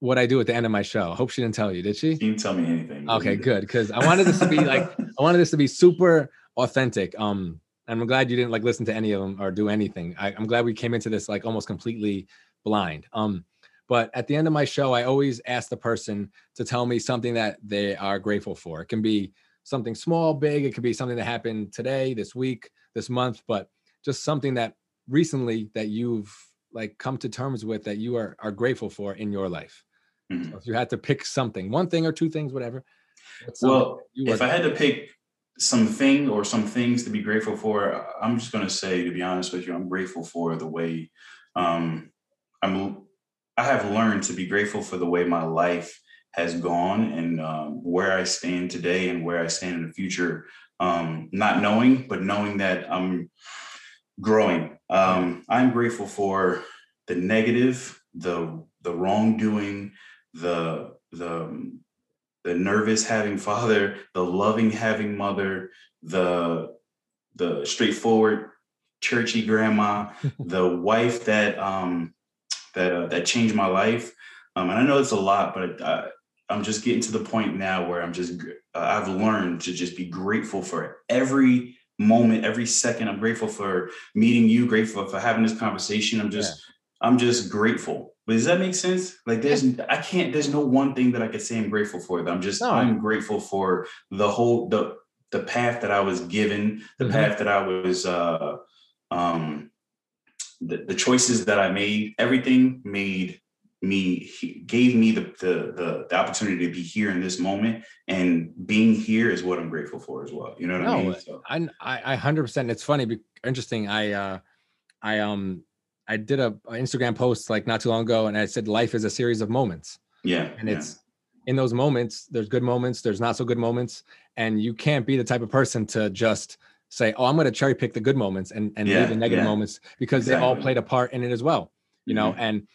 what i do at the end of my show. I hope she didn't tell you did she? Didn't tell me anything. Okay good because i wanted this to be like i wanted this to be super authentic um and i'm glad you didn't like listen to any of them or do anything. I, i'm glad we came into this like almost completely blind. Um but at the end of my show i always ask the person to tell me something that they are grateful for. It can be something small big. It could be something that happened today this week this month but just something that recently that you've like come to terms with that you are are grateful for in your life. Mhm. so if you had to pick something one thing or two things whatever well if i had to pick? something or some things to be grateful for i'm just going to say to be honest with you i'm grateful for the way um i'm i have learned to be grateful for the way my life has gone and um, where i stand today and where i stand in the future. Um not knowing but knowing that i'm growing. Um i'm grateful for the negative the the wrongdoing the the the nervous having father, the loving having mother, the the straightforward churchy grandma, the wife that um, that uh, that changed my life. Um, and I know it's a lot, but I, I'm just getting to the point now where I'm just uh, I've learned to just be grateful for every moment, every second. I'm grateful for meeting you, grateful for having this conversation. I'm just yeah. I'm just grateful. But does that make sense? Like there's I can't there's no one thing that I could say I'm grateful for. I'm just no. I'm grateful for the whole the the path that I was given, the mm-hmm. path that I was uh um the, the choices that I made, everything made me gave me the, the, the the opportunity to be here in this moment and being here is what i'm grateful for as well you know what no, i mean so. I, I 100% it's funny interesting i uh i um i did a, a, instagram post like not too long ago and i said life is a series of moments yeah and yeah. it's in those moments there's good moments there's not so good moments and you can't be the type of person to just say oh i'm going to cherry pick the good moments and and yeah, leave the negative yeah. moments because exactly. they all played a part in it as well you know mm-hmm. and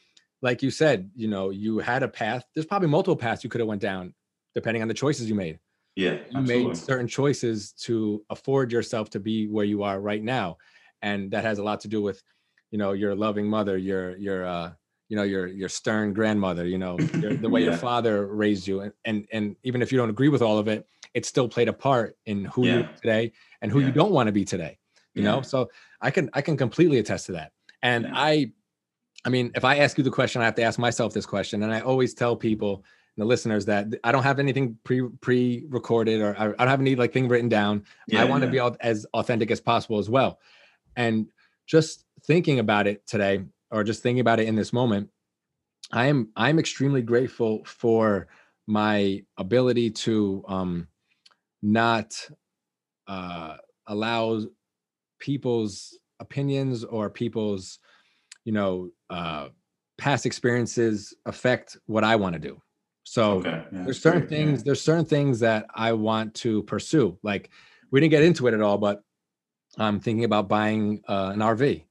like you said, you know, you had a path. There's probably multiple paths you could have went down, depending on the choices you made. Yeah, you absolutely. made certain choices to afford yourself to be where you are right now, and that has a lot to do with, you know, your loving mother, your your uh, you know, your your stern grandmother, you know, your, the way yeah. your father raised you, and, and and even if you don't agree with all of it, it still played a part in who yeah. you are today and who yeah. you don't want to be today. You know, so I can I can completely attest to that, and I I mean, if I ask you the question, I have to ask myself this question, and I always tell people, the listeners, that I don't have anything pre pre recorded or I don't have any like thing written down. Yeah, I want to yeah. be as authentic as possible as well. And just thinking about it today, or just thinking about it in this moment, I am I'm extremely grateful for my ability to um, not uh, allow people's opinions or people's you know uh, past experiences affect what I want to do. So okay. yeah, there's certain great. things, yeah. there's certain things that I want to pursue. Like we didn't get into it at all, but I'm thinking about buying uh, an RV.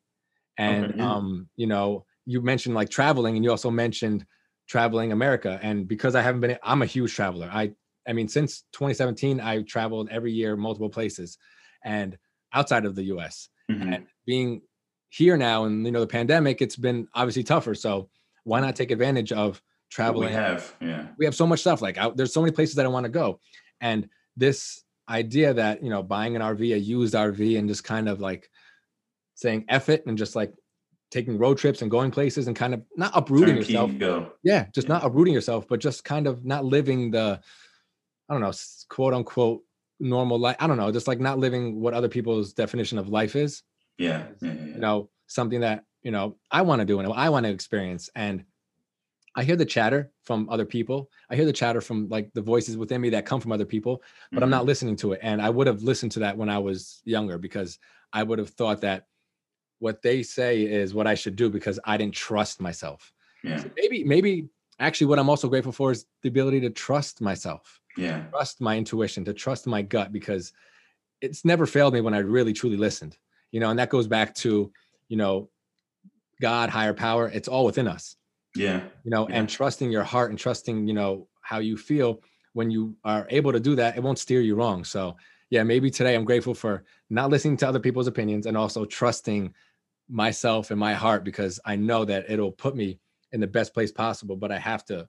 And okay, yeah. um, you know, you mentioned like traveling, and you also mentioned traveling America. And because I haven't been, I'm a huge traveler. I, I mean, since 2017, I traveled every year, multiple places, and outside of the U.S. Mm-hmm. And being here now and you know the pandemic it's been obviously tougher so why not take advantage of traveling we have yeah we have so much stuff like I, there's so many places that i want to go and this idea that you know buying an rv a used rv and just kind of like saying F it and just like taking road trips and going places and kind of not uprooting Turn yourself go. yeah just yeah. not uprooting yourself but just kind of not living the i don't know quote unquote normal life i don't know just like not living what other people's definition of life is yeah, yeah, yeah. you know something that you know i want to do and i want to experience and i hear the chatter from other people i hear the chatter from like the voices within me that come from other people but mm-hmm. i'm not listening to it and i would have listened to that when i was younger because i would have thought that what they say is what i should do because i didn't trust myself yeah. So maybe maybe actually what i'm also grateful for is the ability to trust myself yeah trust my intuition to trust my gut because it's never failed me when i really truly listened you know and that goes back to you know god higher power it's all within us yeah you know yeah. and trusting your heart and trusting you know how you feel when you are able to do that it won't steer you wrong so yeah maybe today i'm grateful for not listening to other people's opinions and also trusting myself and my heart because i know that it'll put me in the best place possible but i have to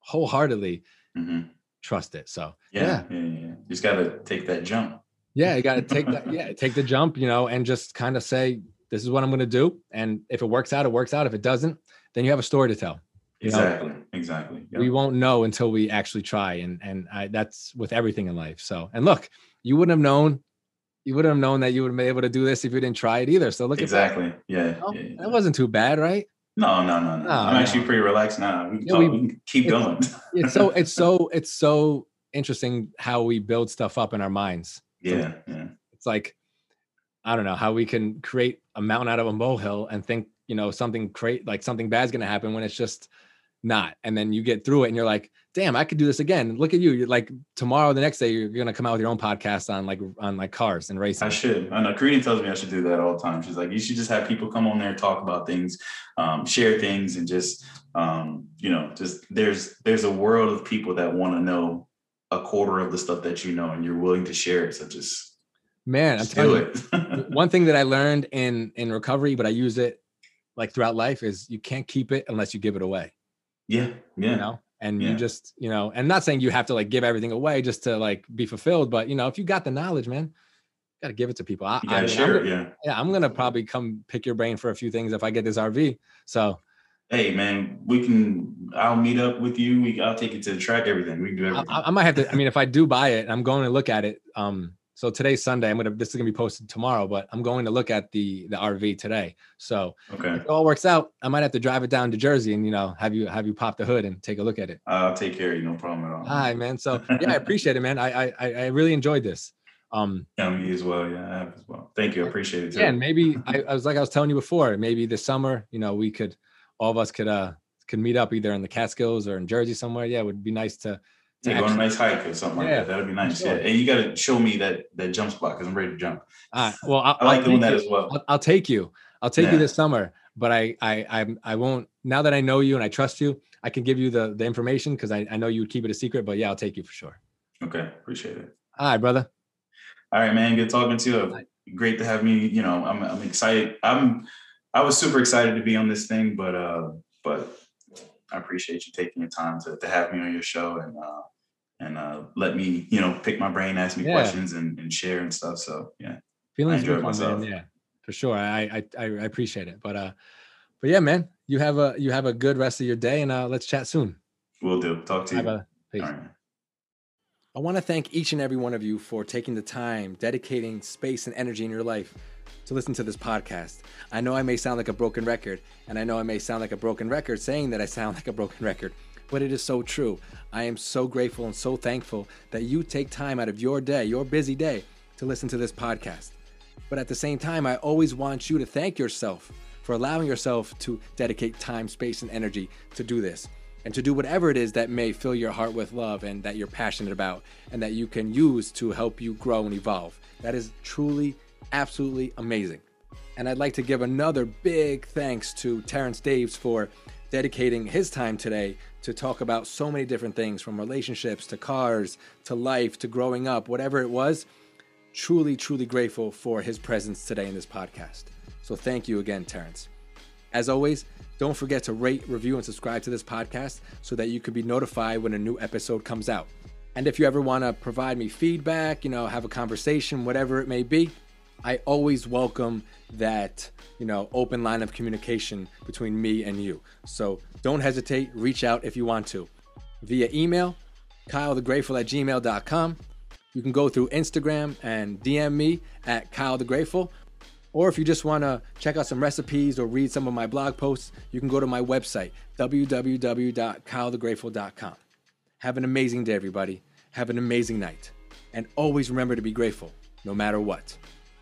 wholeheartedly mm-hmm. Trust it so yeah, yeah. yeah, yeah. you just got to take that jump yeah, you got to take that. Yeah, take the jump, you know, and just kind of say, "This is what I'm going to do." And if it works out, it works out. If it doesn't, then you have a story to tell. Exactly. Know? Exactly. Yep. We won't know until we actually try, and and I, that's with everything in life. So, and look, you wouldn't have known. You wouldn't have known that you would have been able to do this if you didn't try it either. So look exactly. at that. Yeah, you know? yeah, yeah. That wasn't too bad, right? No, no, no, no. I'm no. actually pretty relaxed now. We, yeah, talk, we, we can keep going. it's so it's so it's so interesting how we build stuff up in our minds yeah, yeah. It's like I don't know how we can create a mountain out of a molehill and think you know something create like something bad's going to happen when it's just not. And then you get through it and you're like, damn, I could do this again. Look at you. You're like tomorrow, the next day, you're gonna come out with your own podcast on like on like cars and racing. I should. I know Karina tells me I should do that all the time. She's like, you should just have people come on there, talk about things, um, share things, and just um, you know, just there's there's a world of people that want to know a quarter of the stuff that you know and you're willing to share it. So just Man, I'm telling you, one thing that I learned in in recovery, but I use it like throughout life is you can't keep it unless you give it away. Yeah, yeah. You know, and Yeah. you just you know, and not saying you have to like give everything away just to like be fulfilled, but you know, if you got the knowledge, man, you gotta give it to people. I, I mean, I'm share gonna- Yeah. yeah, I'm gonna probably come pick your brain for a few things if I get this RV. So Hey man, we can. I'll meet up with you. We. I'll take you to the track. Everything. We can do everything. I- I might have to. I mean, if I do buy it, I'm going to look at it. Um, so today's Sunday. I'm gonna. This is gonna be posted tomorrow, but I'm going to look at the the RV today. So okay. if it all works out, I might have to drive it down to Jersey and you know have you have you pop the hood and take a look at it. I'll take care of you. No problem at all. Hi, man. So yeah, I appreciate it, man. I I I I really enjoyed this. Um, Yeah, me as well. Yeah, I have as well. Thank you. I appreciate it too. yeah, and maybe I, I was like I was telling you before, maybe this summer, you know, we could all of us could uh could meet up either in the Catskills or in Jersey somewhere. Yeah, it would be nice to. Take on a nice hike or something like Yeah, that. That'd be nice. sure. Yeah, and you got to show me that that jump spot because I'm ready to jump. Uh, well, I'll, I like I'll doing that you- as well. I'll, I'll take you. I'll take you this summer, but I, I, I, I won't. Now that I know you and I trust you, I can give you the the information because I, I know you would keep it a secret. But yeah, I'll take you for sure. Okay, appreciate it. All right, brother. All right, man. Good talking to you. Great to have me. You know, I'm I'm excited. I'm I was super excited to be on this thing, but uh, but I appreciate you taking your time to, to have me on your show and uh and uh let me, you know, pick my brain, ask me Yeah. questions and, and share and stuff. So yeah. Feelings good mutual, man. Yeah, for sure. I, I, I I appreciate it. But uh, but yeah, man, you have a you have a good rest of your day, and uh, let's chat soon. We'll do. Talk to Bye, you. brother. Peace. All right. I want to thank each and every one of you for taking the time, dedicating space and energy in your life to listen to this podcast. I know I may sound like a broken record, and I know I may sound like a broken record saying that I sound like a broken record, but it is so true. I am so grateful and so thankful that you take time out of your day, your busy day, to listen to this podcast. But at the same time, I always want you to thank yourself for allowing yourself to dedicate time, space, and energy to do this and to do whatever it is that may fill your heart with love and that you're passionate about and that you can use to help you grow and evolve. That is truly, absolutely amazing. And I'd like to give another big thanks to Terrance Daves for dedicating his time today to talk about so many different things from relationships to cars to life to growing up, whatever it was truly, truly grateful for his presence today in this podcast. So thank you again, Terrance. As always, don't forget to rate, review, and subscribe to this podcast so that you can be notified when a new episode comes out. And if you ever want to provide me feedback, you know, have a conversation, whatever it may be, I always welcome that, you know, open line of communication between me and you. So don't hesitate, reach out if you want to. Via email, kylethegrateful at gmail.com. You can go through Instagram and DM me at Kyle the Grateful. Or if you just want to check out some recipes or read some of my blog posts, you can go to my website, www.kylethegrateful.com. Have an amazing day, everybody. Have an amazing night. And always remember to be grateful, no matter what.